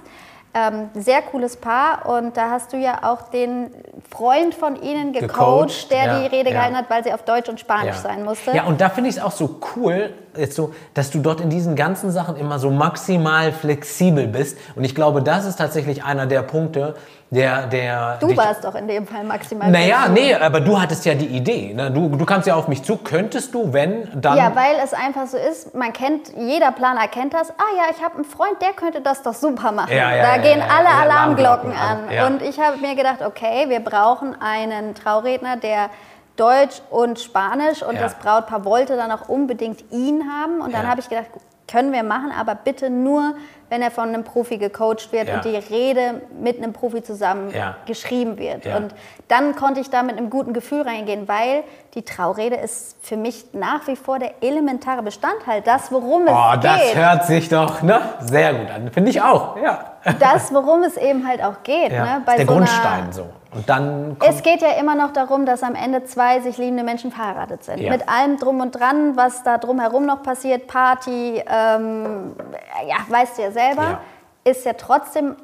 S3: Ähm, sehr cooles Paar und da hast du ja auch den Freund von ihnen gecoacht, gecoacht der ja, die Rede ja. gehalten hat, weil sie auf Deutsch und Spanisch ja. sein musste.
S2: Ja, und da finde ich es auch so cool, jetzt so, dass du dort in diesen ganzen Sachen immer so maximal flexibel bist. Und ich glaube, das ist tatsächlich einer der Punkte, der, der.
S3: Du warst doch in dem Fall maximal.
S2: Naja, nee, aber du hattest ja die Idee. Ne? Du, du kamst ja auf mich zu. Könntest du, wenn, dann.
S3: Ja, weil es einfach so ist, man kennt, jeder Planer kennt das. Ah ja, ich habe einen Freund, der könnte das doch super machen. Ja, ja, da ja, gehen alle Alarmglocken, Alarmglocken an. Und ich habe mir gedacht, okay, wir brauchen einen Trauredner, der Deutsch und Spanisch und das Brautpaar wollte dann auch unbedingt ihn haben. Und dann habe ich gedacht, können wir machen, aber bitte nur wenn er von einem Profi gecoacht wird ja. und die Rede mit einem Profi zusammen ja. geschrieben wird. Ja. Und dann konnte ich da mit einem guten Gefühl reingehen, weil die Traurede ist für mich nach wie vor der elementare Bestandteil, das, worum
S2: oh,
S3: es
S2: geht. Das hört sich doch ne, sehr gut an, finde ich auch. Ja.
S3: Das, worum es eben halt auch geht. Ne,
S2: bei der so Grundstein so. Und dann
S3: es geht ja immer noch darum, dass am Ende zwei sich liebende Menschen verheiratet sind. Ja. Mit allem drum und dran, was da drumherum noch passiert, Party, ähm, ja, weißt du ja selber, ja. ist ja trotzdem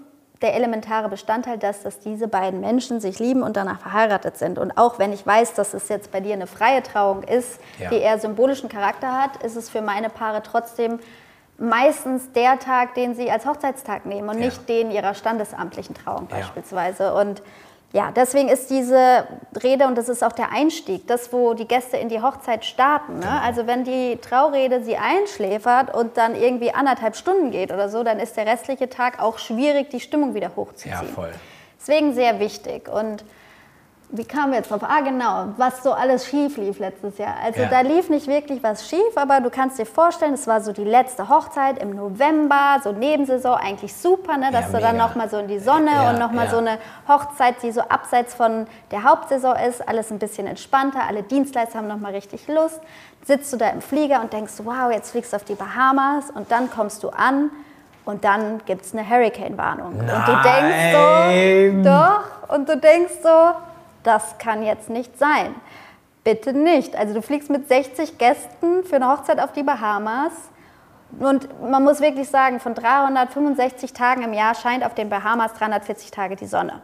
S3: der elementare Bestandteil, dass, dass diese beiden Menschen sich lieben und danach verheiratet sind. Und auch wenn ich weiß, dass es jetzt bei dir eine freie Trauung ist, ja. die eher symbolischen Charakter hat, ist es für meine Paare trotzdem meistens der Tag, den sie als Hochzeitstag nehmen und
S2: Ja.
S3: nicht den ihrer standesamtlichen Trauung beispielsweise. Und ja, deswegen ist diese Rede, und das ist auch der Einstieg, das, wo die Gäste in die Hochzeit starten. Ne?
S2: Genau.
S3: Also wenn die Traurede sie einschläfert und dann irgendwie anderthalb Stunden geht oder so, dann ist der restliche Tag auch schwierig, die Stimmung wieder hochzuziehen.
S2: Ja, voll.
S3: Deswegen sehr wichtig. Und wie kamen wir jetzt drauf? Ah, genau, was so alles schief lief letztes Jahr. Also
S2: Ja.
S3: da lief nicht wirklich was schief, aber du kannst dir vorstellen, es war so die letzte Hochzeit im November, so Nebensaison, eigentlich super, ne? dass
S2: Ja,
S3: du dann nochmal so in die Sonne
S2: Ja,
S3: und nochmal
S2: ja.
S3: so eine Hochzeit, die so abseits von der Hauptsaison ist, alles ein bisschen entspannter, alle Dienstleister haben nochmal richtig Lust. Sitzt du da im Flieger und denkst, wow, jetzt fliegst du auf die Bahamas und dann kommst du an und dann gibt es eine Hurricane-Warnung. Und du denkst so, doch, und du denkst so, das kann jetzt nicht sein. Bitte nicht. Also du fliegst mit 60 Gästen für eine Hochzeit auf die Bahamas. Und man muss wirklich sagen, von 365 Tagen im Jahr scheint auf den Bahamas 340 Tage die Sonne.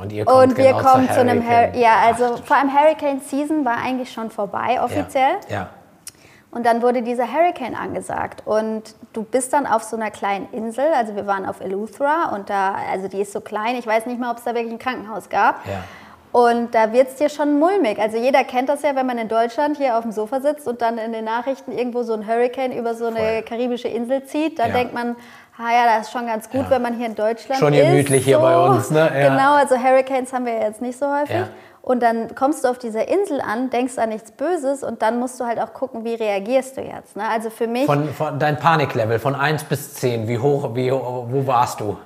S2: Und ihr kommt
S3: Und wir
S2: genau
S3: kommen
S2: zur
S3: zu einem Hur
S2: Hurricane.
S3: ja, also
S2: Ach,
S3: vor allem Hurricane Season war eigentlich schon vorbei offiziell.
S2: Ja. ja.
S3: Und dann wurde dieser Hurricane angesagt. Und du bist dann auf so einer kleinen Insel. Also wir waren auf Eleuthera und da, also die ist so klein. Ich weiß nicht mal, ob es da wirklich ein Krankenhaus gab.
S2: Ja.
S3: Und da wird es dir schon mulmig. Also jeder kennt das ja, wenn man in Deutschland hier auf dem Sofa sitzt und dann in den Nachrichten irgendwo so ein Hurricane über so eine
S2: Voll.
S3: karibische Insel zieht. Dann
S2: Ja.
S3: denkt man, ah ja, das ist schon ganz gut,
S2: Ja.
S3: wenn man hier in Deutschland
S2: Schon
S3: ist.
S2: gemütlich hier bei uns, ne? Ja.
S3: Genau, also Hurricanes haben wir ja jetzt nicht so häufig. Und dann kommst du auf dieser Insel an, denkst an nichts Böses und dann musst du halt auch gucken, wie reagierst du jetzt. Ne? Also für mich,
S2: Von, von dein Paniklevel von 1 bis 10, wie hoch, wie, wo warst du?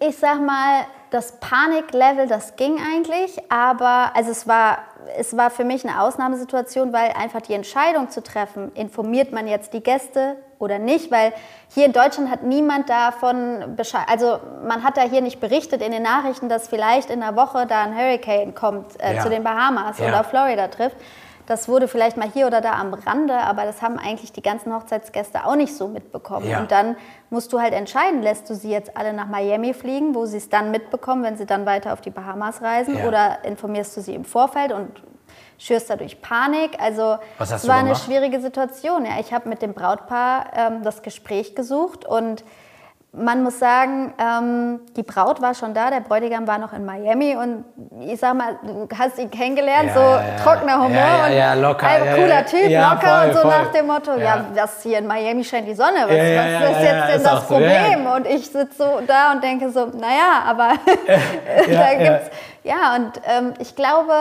S3: ich sag mal, das Paniklevel, das ging eigentlich, aber also es war, es war für mich eine Ausnahmesituation, weil einfach die Entscheidung zu treffen, informiert man jetzt die Gäste oder nicht, weil hier in Deutschland hat niemand davon Bescheid, also man hat da hier nicht berichtet in den Nachrichten, dass vielleicht in einer Woche da ein Hurricane kommt äh,
S2: Ja.
S3: zu den Bahamas
S2: Ja.
S3: oder Florida trifft. Das wurde vielleicht mal hier oder da am Rande, aber das haben eigentlich die ganzen Hochzeitsgäste auch nicht so mitbekommen.
S2: Ja.
S3: Und dann musst du halt entscheiden, lässt du sie jetzt alle nach Miami fliegen, wo sie es dann mitbekommen, wenn sie dann weiter auf die Bahamas reisen,
S2: Ja.
S3: oder informierst du sie im Vorfeld und schürst dadurch Panik. Also es war eine schwierige Situation. Ja, ich habe mit dem Brautpaar ähm, das Gespräch gesucht und man muss sagen, ähm, die Braut war schon da, der Bräutigam war noch in Miami und ich sag mal, du hast ihn kennengelernt,
S2: Ja,
S3: so
S2: ja,
S3: trockener Humor
S2: Ja, ja,
S3: und
S2: locker,
S3: ein cooler. Typ, locker
S2: voll,
S3: und so
S2: voll.
S3: nach dem Motto, ja. Das hier in Miami scheint die Sonne, was, was ist jetzt denn das
S2: auch so.
S3: Problem? Und ich sitze so da und denke so, naja, aber da
S2: ja.
S3: gibt's, ja, und ähm, ich glaube,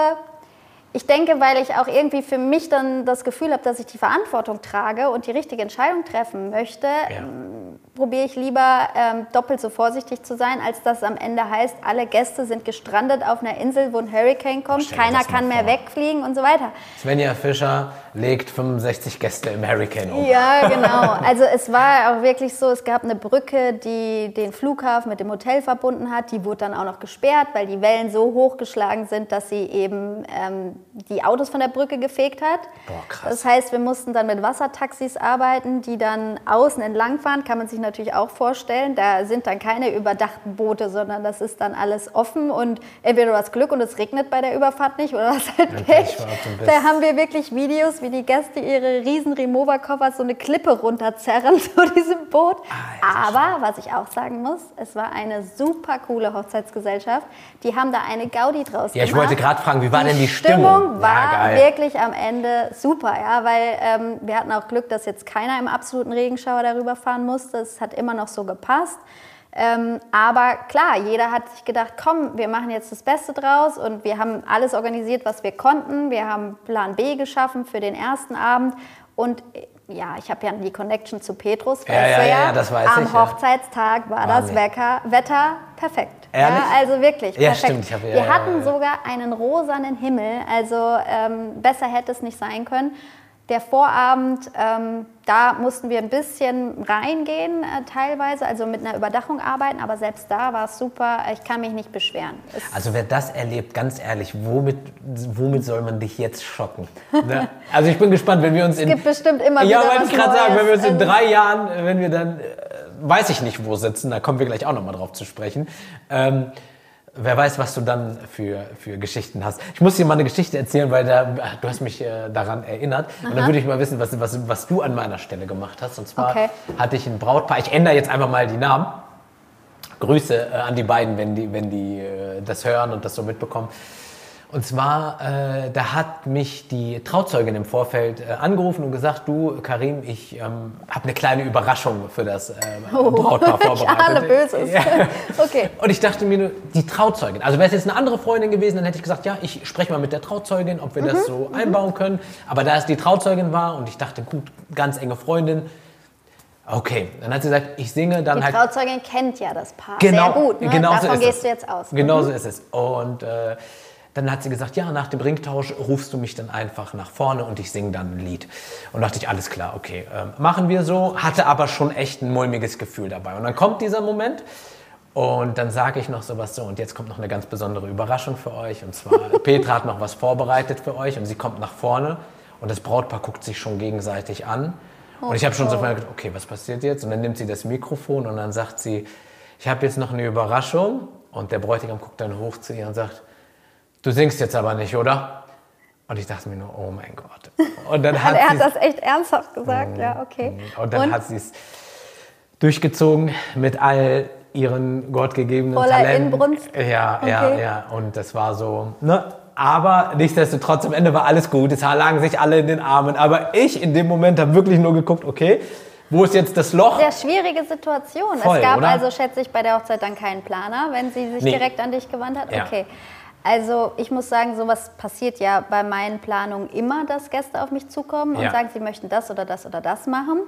S3: ich denke, weil ich auch irgendwie für mich dann das Gefühl habe, dass ich die Verantwortung trage und die richtige Entscheidung treffen möchte, ähm, probiere ich lieber ähm, doppelt so vorsichtig zu sein, als dass es am Ende heißt, alle Gäste sind gestrandet auf einer Insel, wo ein Hurricane kommt, keiner kann mehr
S2: vor.
S3: wegfliegen und so weiter.
S2: Svenja Fischer legt 65 Gäste im Hurricane um.
S3: Ja, genau. Also es war auch wirklich so, es gab eine Brücke, die den Flughafen mit dem Hotel verbunden hat. Die wurde dann auch noch gesperrt, weil die Wellen so hochgeschlagen sind, dass sie eben ähm, die Autos von der Brücke gefegt hat.
S2: Boah, krass.
S3: Das heißt, wir mussten dann mit Wassertaxis arbeiten, die dann außen entlang fahren. Kann man sich natürlich auch vorstellen. Da sind dann keine überdachten Boote, sondern das ist dann alles offen und entweder du hast Glück und es regnet bei der Überfahrt nicht oder hast halt Pech. Da haben wir wirklich Videos, wie die Gäste ihre riesen Remover-Koffer so eine Klippe runterzerren zu diesem Boot. Aber, was ich auch sagen muss, es war eine super coole Hochzeitsgesellschaft. Die haben da eine Gaudi draus
S2: Ja, ich
S3: gemacht.
S2: wollte gerade fragen, wie war denn die
S3: Stimmung
S2: Stimmung?
S3: war
S2: Ja,
S3: wirklich am Ende super, ja, weil ähm, wir hatten auch Glück, dass jetzt keiner im absoluten Regenschauer darüber fahren musste. Es hat immer noch so gepasst. Ähm, aber klar, jeder hat sich gedacht, komm, wir machen jetzt das Beste draus und wir haben alles organisiert, was wir konnten. Wir haben Plan B geschaffen für den ersten Abend und äh, ja, ich habe ja die Connection zu Petrus,
S2: Ja, ja, ja, das weiß
S3: Am
S2: ich, ja.
S3: Hochzeitstag war das. Wecker, Wetter perfekt.
S2: Ehrlich?
S3: Ja, also wirklich
S2: Ja,
S3: perfekt.
S2: stimmt, ich hab- ja,
S3: wir hatten sogar einen rosanen Himmel. Also ähm, besser hätte es nicht sein können. Der Vorabend, ähm, da mussten wir ein bisschen reingehen äh, teilweise, also mit einer Überdachung arbeiten, aber selbst da war es super. Ich kann mich nicht beschweren. Es,
S2: Also wer das erlebt, ganz ehrlich, womit, womit soll man dich jetzt schocken? Ne? Also ich bin gespannt, wenn wir uns in...
S3: gibt bestimmt immer
S2: ja,
S3: wieder
S2: wollte
S3: was
S2: ich gerade sagen, wenn wir uns in drei Jahren, wenn wir dann, äh, weiß ich nicht wo sitzen, da kommen wir gleich auch nochmal drauf zu sprechen. Ähm, wer weiß, was du dann für, für Geschichten hast. Ich muss dir mal eine Geschichte erzählen, weil da, du hast mich äh, daran erinnert. Aha. Und dann würde ich mal wissen, was, was, was du an meiner Stelle gemacht hast. Und zwar okay. hatte ich ein Brautpaar, ich ändere jetzt einfach mal die Namen. Grüße äh, an die beiden, wenn die, wenn die äh, das hören und das so mitbekommen. Und zwar, äh, da hat mich die Trauzeugin im Vorfeld äh, angerufen und gesagt, du Karim, ich ähm, habe eine kleine Überraschung für das äh, oh, Brautpaar vorbereitet.
S3: Alle Böses. Ja.
S2: okay. Und ich dachte mir, die Trauzeugin, also wäre es jetzt eine andere Freundin gewesen, dann hätte ich gesagt, ja, ich spreche mal mit der Trauzeugin, ob wir mhm. das so mhm. einbauen können. Aber da es die Trauzeugin war und ich dachte, gut, ganz enge Freundin, Okay, dann hat sie gesagt, ich singe dann
S3: die
S2: halt.
S3: Die Trauzeugin kennt ja das Paar genau, sehr gut. Ne?
S2: Genau
S3: Davon
S2: so
S3: gehst
S2: es.
S3: du jetzt aus.
S2: Genau
S3: mhm.
S2: so ist es. Und äh, dann hat sie gesagt, ja, nach dem Ringtausch rufst du mich dann einfach nach vorne und ich singe dann ein Lied. Und dachte ich, alles klar, okay, ähm, machen wir so. Hatte aber schon echt ein mulmiges Gefühl dabei. Und dann kommt dieser Moment und dann sage ich noch sowas so, und jetzt kommt noch eine ganz besondere Überraschung für euch. Und zwar, Petra hat noch was vorbereitet für euch und sie kommt nach vorne und das Brautpaar guckt sich schon gegenseitig an. Und ich habe schon so gedacht, okay, was passiert jetzt? Und dann nimmt sie das Mikrofon und dann sagt sie, ich habe jetzt noch eine Überraschung. Und der Bräutigam guckt dann hoch zu ihr und sagt, du singst jetzt aber nicht, oder? Und ich dachte mir nur, oh mein Gott. Und dann
S3: hat er hat das echt ernsthaft gesagt, ja, okay.
S2: Mm, und dann und? hat sie es durchgezogen mit all ihren gottgegebenen
S3: Voller
S2: Talenten.
S3: Inbrunst.
S2: Ja, okay. ja, ja. Und das war so, ne? Aber nichtsdestotrotz, am Ende war alles gut. Es lagen sich alle in den Armen. Aber ich in dem Moment habe wirklich nur geguckt, okay, wo ist jetzt das Loch?
S3: Sehr schwierige Situation.
S2: Voll,
S3: es gab
S2: oder?
S3: also, schätze ich, bei der Hochzeit dann keinen Planer, wenn sie sich
S2: Nee.
S3: direkt an dich gewandt hat.
S2: Ja.
S3: Also ich muss sagen, sowas passiert ja bei meinen Planungen immer, dass Gäste auf mich zukommen und
S2: Ja.
S3: sagen, sie möchten das oder das oder das machen.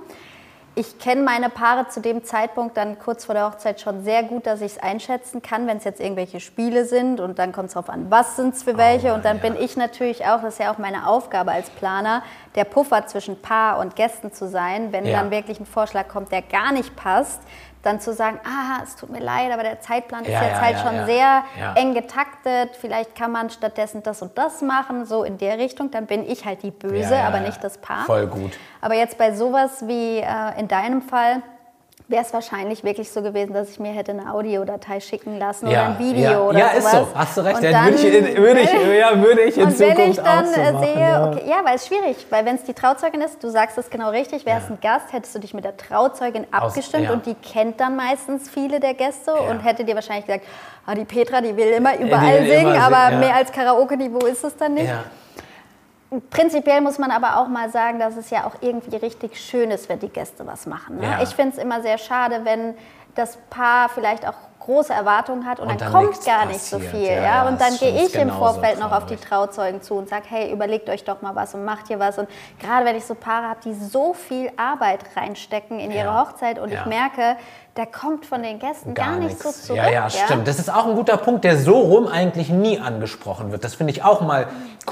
S3: Ich kenne meine Paare zu dem Zeitpunkt dann kurz vor der Hochzeit schon sehr gut, dass ich es einschätzen kann, wenn es jetzt irgendwelche Spiele sind und dann kommt es darauf an, was sind es für welche und dann
S2: Oh, ja.
S3: bin ich natürlich auch, das ist ja auch meine Aufgabe als Planer, der Puffer zwischen Paar und Gästen zu sein, wenn
S2: Ja.
S3: dann wirklich ein Vorschlag kommt, der gar nicht passt, dann zu sagen, ah, es tut mir leid, aber der Zeitplan ist
S2: Ja,
S3: jetzt
S2: ja,
S3: halt
S2: ja,
S3: schon sehr eng getaktet, vielleicht kann man stattdessen das und das machen, so in der Richtung, dann bin ich halt die Böse, aber nicht das Paar.
S2: Voll gut.
S3: Aber jetzt bei sowas wie äh, in deinem Fall wäre es wahrscheinlich wirklich so gewesen, dass ich mir hätte eine Audiodatei schicken lassen oder ein Video
S2: ja.
S3: oder
S2: ja,
S3: sowas.
S2: ist so. Hast du recht. Ja,
S3: dann-
S2: würde, ich, in- würde, ich, ja, würde ich in
S3: und wenn
S2: Zukunft
S3: ich dann
S2: so machen.
S3: sehe,
S2: ja.
S3: okay, ja, weil es schwierig, weil wenn es die Trauzeugin ist, du sagst es genau richtig, wäre es
S2: Ja.
S3: ein Gast, hättest du dich mit der Trauzeugin
S2: Aus-
S3: abgestimmt
S2: ja.
S3: und die kennt dann meistens viele der Gäste
S2: Ja.
S3: und hätte dir wahrscheinlich gesagt, ah, die Petra, die will immer
S2: die
S3: überall
S2: will
S3: singen,
S2: immer
S3: aber
S2: singen, ja.
S3: mehr als Karaoke-Niveau ist es dann nicht. Prinzipiell muss man aber auch mal sagen, dass es ja auch irgendwie richtig schön ist, wenn die Gäste was machen. Ne?
S2: Ja.
S3: Ich finde es immer sehr schade, wenn das Paar vielleicht auch große Erwartungen hat und,
S2: Und
S3: dann,
S2: dann
S3: kommt gar nicht so
S2: passiert.
S3: viel.
S2: Ja,
S3: Ja, und dann gehe ich im Vorfeld noch auf die. Trauzeugen zu und sage, hey, überlegt euch doch mal was und macht ihr was. Und gerade wenn ich so Paare habe, die so viel Arbeit reinstecken in ihre
S2: Ja.
S3: Hochzeit und ich merke, da kommt von den Gästen gar, nicht so zurück.
S2: Ja, ja, stimmt. Das ist auch ein guter Punkt, der so rum eigentlich nie angesprochen wird. Das finde ich auch mal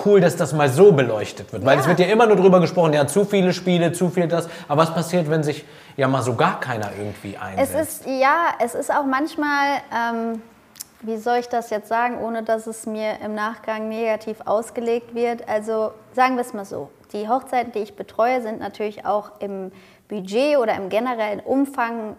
S2: cool, dass das mal so beleuchtet wird. Weil
S3: Ja.
S2: es wird ja immer nur drüber gesprochen, ja, zu viele Spiele, zu viel das. Aber was passiert, wenn sich ja mal so gar keiner irgendwie
S3: Es
S2: einsetzt?
S3: ist, ja, es ist auch manchmal, ähm, wie soll ich das jetzt sagen, ohne dass es mir im Nachgang negativ ausgelegt wird. Also sagen wir es mal so, die Hochzeiten, die ich betreue, sind natürlich auch im Budget oder im generellen Umfang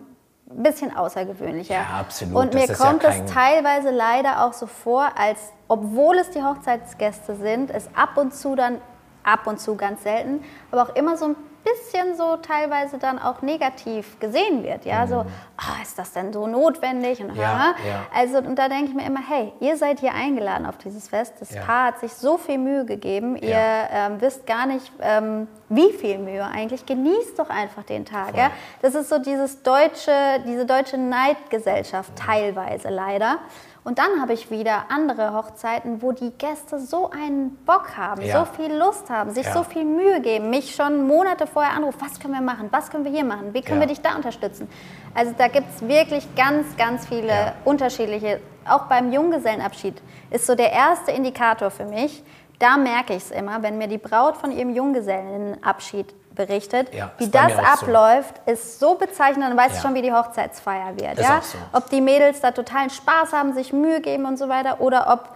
S3: ein bisschen außergewöhnlicher.
S2: Ja, absolut.
S3: Und
S2: Das
S3: mir
S2: ja
S3: kommt
S2: kein-
S3: es teilweise leider auch so vor, als obwohl es die Hochzeitsgäste sind, es ab und zu dann, ab und zu ganz selten, aber auch immer so ein bisschen so teilweise dann auch negativ gesehen wird. Ja, so, ah, ist das denn so notwendig? Und,
S2: Mhm. Ja,
S3: aha.
S2: ja.
S3: Also, und da denke ich mir immer, hey, ihr seid hier eingeladen auf dieses Fest. Das
S2: Ja.
S3: Paar hat sich so viel Mühe gegeben. Ihr ähm, wisst gar nicht, ähm, wie viel Mühe eigentlich. Genießt doch einfach den Tag.
S2: Voll.
S3: Ja? Das ist so dieses deutsche, diese deutsche Neidgesellschaft teilweise leider. Und dann habe ich wieder andere Hochzeiten, wo die Gäste so einen Bock haben,
S2: Ja.
S3: so viel Lust haben, sich
S2: Ja.
S3: so viel Mühe geben, mich schon Monate vorher anrufen, was können wir machen, was können wir hier machen, wie können
S2: Ja.
S3: wir dich da unterstützen. Also da gibt es wirklich ganz, ganz viele unterschiedliche, auch beim Junggesellenabschied ist so der erste Indikator für mich. Da merke ich es immer, wenn mir die Braut von ihrem Junggesellenabschied berichtet,
S2: Ja,
S3: wie das
S2: auch so.
S3: abläuft, ist so bezeichnend, dann weißt du
S2: Ja.
S3: schon, wie die Hochzeitsfeier wird.
S2: Ist
S3: ja?
S2: so.
S3: Ob die Mädels da totalen Spaß haben, sich Mühe geben und so weiter, oder ob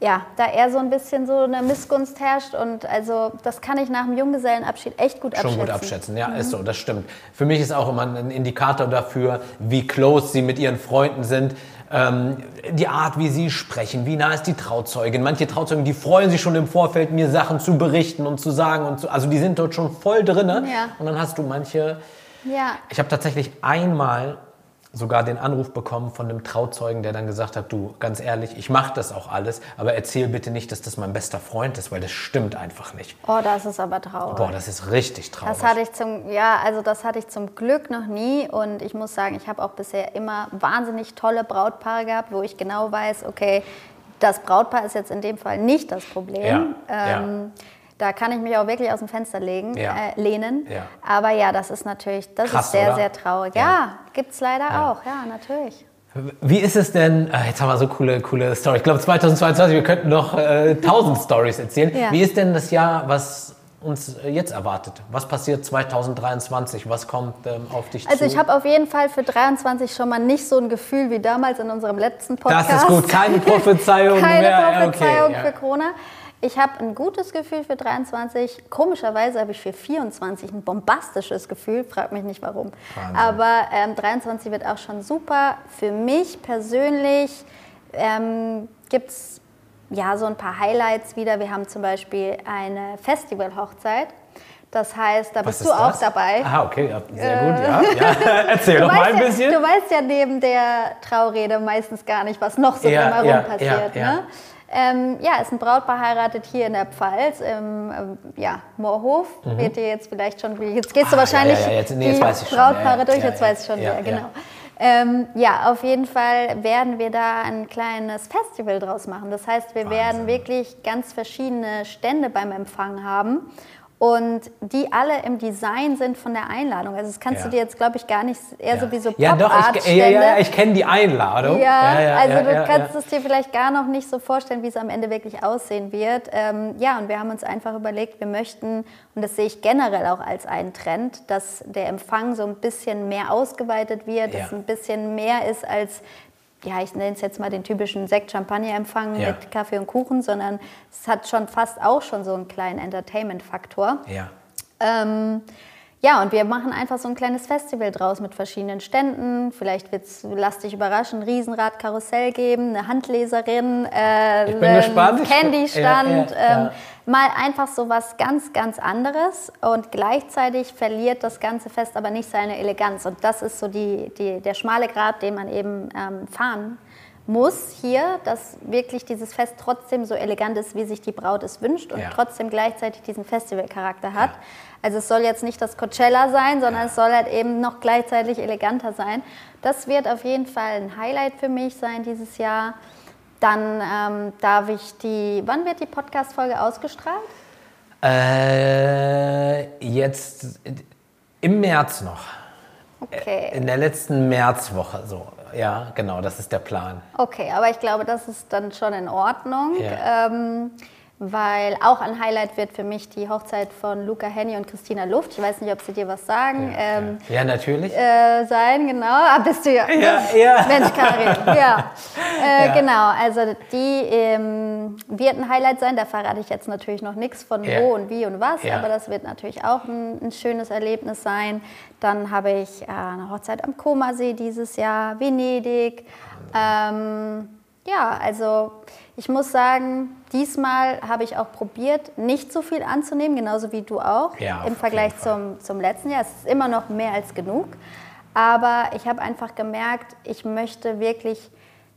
S3: ja, da eher so ein bisschen so eine Missgunst herrscht. Und also das kann ich nach dem Junggesellenabschied echt gut
S2: Schon
S3: abschätzen.
S2: gut abschätzen, ja, ist so, das stimmt. Für mich ist auch immer ein Indikator dafür, wie close sie mit ihren Freunden sind. Ähm, die Art, wie sie sprechen, wie nah ist die Trauzeugin. Manche Trauzeugen, die freuen sich schon im Vorfeld, mir Sachen zu berichten und zu sagen und zu, also die sind dort schon voll drin.
S3: Ja.
S2: Und dann hast du manche.
S3: Ja.
S2: Ich habe tatsächlich einmal sogar den Anruf bekommen von einem Trauzeugen, der dann gesagt hat, du, ganz ehrlich, ich mache das auch alles, aber erzähl bitte nicht, dass das mein bester Freund ist, weil das stimmt einfach nicht.
S3: Oh, das ist aber traurig.
S2: Boah, das ist richtig traurig.
S3: Das hatte ich zum, ja, also das hatte ich zum Glück noch nie und ich muss sagen, ich habe auch bisher immer wahnsinnig tolle Brautpaare gehabt, wo ich genau weiß, okay, das Brautpaar ist jetzt in dem Fall nicht das Problem.
S2: Ja, ja.
S3: Da kann ich mich auch wirklich aus dem Fenster legen,
S2: Ja.
S3: äh, lehnen.
S2: Ja.
S3: Aber ja, das ist natürlich, das
S2: Krass,
S3: ist sehr,
S2: oder?
S3: sehr traurig.
S2: Ja.
S3: Ja, gibt es leider
S2: Ja.
S3: auch, ja, natürlich.
S2: Wie ist es denn, äh, jetzt haben wir so coole, coole Story. Ich glaube 2022, wir könnten noch äh, 1000 Stories erzählen.
S3: Ja.
S2: Wie ist denn das Jahr, was uns äh, jetzt erwartet? Was passiert 2023? Was kommt ähm, auf dich
S3: Also
S2: zu?
S3: ich habe auf jeden Fall für 23 schon mal nicht so ein Gefühl wie damals in unserem letzten Podcast.
S2: das ist gut, keine Prophezeiung
S3: Keine
S2: mehr. Ja,
S3: Prophezeiung
S2: okay, ja.
S3: für Corona. Ich habe ein gutes Gefühl für 23. Komischerweise habe ich für 24 ein bombastisches Gefühl. Frag mich nicht warum.
S2: Wahnsinn.
S3: Aber ähm, 23 wird auch schon super. Für mich persönlich ähm, gibt es ja so ein paar Highlights wieder. Wir haben zum Beispiel eine Festival-Hochzeit. Das heißt, da
S2: Was
S3: bist du
S2: ist
S3: auch
S2: das?
S3: dabei.
S2: Ah, okay, ja, sehr gut, ja. ja. Erzähl doch mal ein
S3: ja,
S2: bisschen.
S3: du weißt ja neben der Traurede meistens gar nicht, was noch so
S2: Ja,
S3: drumherum passiert. Ne? Ähm, ja, ist ein Brautpaar heiratet hier in der Pfalz, im ähm, ja, Moorhof. Wird dir jetzt vielleicht schon, jetzt gehst du
S2: Mhm. Ah,
S3: wahrscheinlich
S2: ja, ja, jetzt- nee, jetzt
S3: die
S2: weiß ich schon.
S3: Brautpaare
S2: ja,
S3: durch, jetzt weiß ich schon,
S2: ja,
S3: genau. Ähm, ja, auf jeden Fall werden wir da ein kleines Festival draus machen. Das heißt, wir werden wirklich ganz verschiedene Stände beim Empfang haben und die alle im Design sind von der Einladung. Also das kannst
S2: Ja.
S3: du dir jetzt, glaube ich, gar nicht eher so wie so
S2: ja, doch, ich, ja, ja, ja, ich kenne die Einladung.
S3: Ja, also du
S2: ja,
S3: kannst
S2: ja.
S3: es dir vielleicht gar noch nicht so vorstellen, wie es am Ende wirklich aussehen wird. Ähm, ja, und wir haben uns einfach überlegt, wir möchten, und das sehe ich generell auch als einen Trend, dass der Empfang so ein bisschen mehr ausgeweitet wird,
S2: Ja.
S3: dass es ein bisschen mehr ist als, ja, ich nenne es jetzt mal den typischen Sekt-Champagner-Empfang
S2: Ja.
S3: mit Kaffee und Kuchen, sondern es hat schon fast auch schon so einen kleinen Entertainment-Faktor.
S2: Ja.
S3: Ähm, ja, und wir machen einfach so ein kleines Festival draus mit verschiedenen Ständen. Vielleicht wird es, lass dich überraschen, ein Riesenrad-Karussell geben, eine Handleserin, äh, einen Candystand.
S2: Ja, ja.
S3: Ähm, mal einfach so was ganz, ganz anderes. Und gleichzeitig verliert das ganze Fest aber nicht seine Eleganz. Und das ist so die, die, der schmale Grat, den man eben ähm, fahren muss hier, dass wirklich dieses Fest trotzdem so elegant ist, wie sich die Braut es wünscht und
S2: Ja.
S3: trotzdem gleichzeitig diesen Festivalcharakter hat. Also es soll jetzt nicht das Coachella sein, sondern es soll halt eben noch gleichzeitig eleganter sein. Das wird auf jeden Fall ein Highlight für mich sein dieses Jahr. Dann ähm, darf ich die, wann wird die Podcast-Folge ausgestrahlt?
S2: Äh, jetzt im März noch.
S3: Okay.
S2: In der letzten Märzwoche so. Ja, genau, das ist der Plan.
S3: Okay, aber ich glaube, das ist dann schon in Ordnung,
S2: Ja.
S3: ähm, weil auch ein Highlight wird für mich die Hochzeit von Luca Henny und Christina Luft. Ich weiß nicht, ob sie dir was sagen. ähm,
S2: ja. ja, natürlich.
S3: äh, sein, genau. Ah, bist du ja.
S2: Ja, ja.
S3: Mensch, Karin, ja. Äh,
S2: Ja.
S3: Genau, also die ähm, wird ein Highlight sein. Da verrate ich jetzt natürlich noch nichts von
S2: Ja.
S3: wo und wie und was,
S2: Ja.
S3: aber das wird natürlich auch ein, ein schönes Erlebnis sein. Dann habe ich äh, eine Hochzeit am Komasee dieses Jahr, Venedig. Ähm, ja, also ich muss sagen, diesmal habe ich auch probiert, nicht so viel anzunehmen, genauso wie du auch,
S2: Ja,
S3: im Vergleich zum, zum letzten Jahr. Es ist immer noch mehr als genug. Aber ich habe einfach gemerkt, ich möchte wirklich,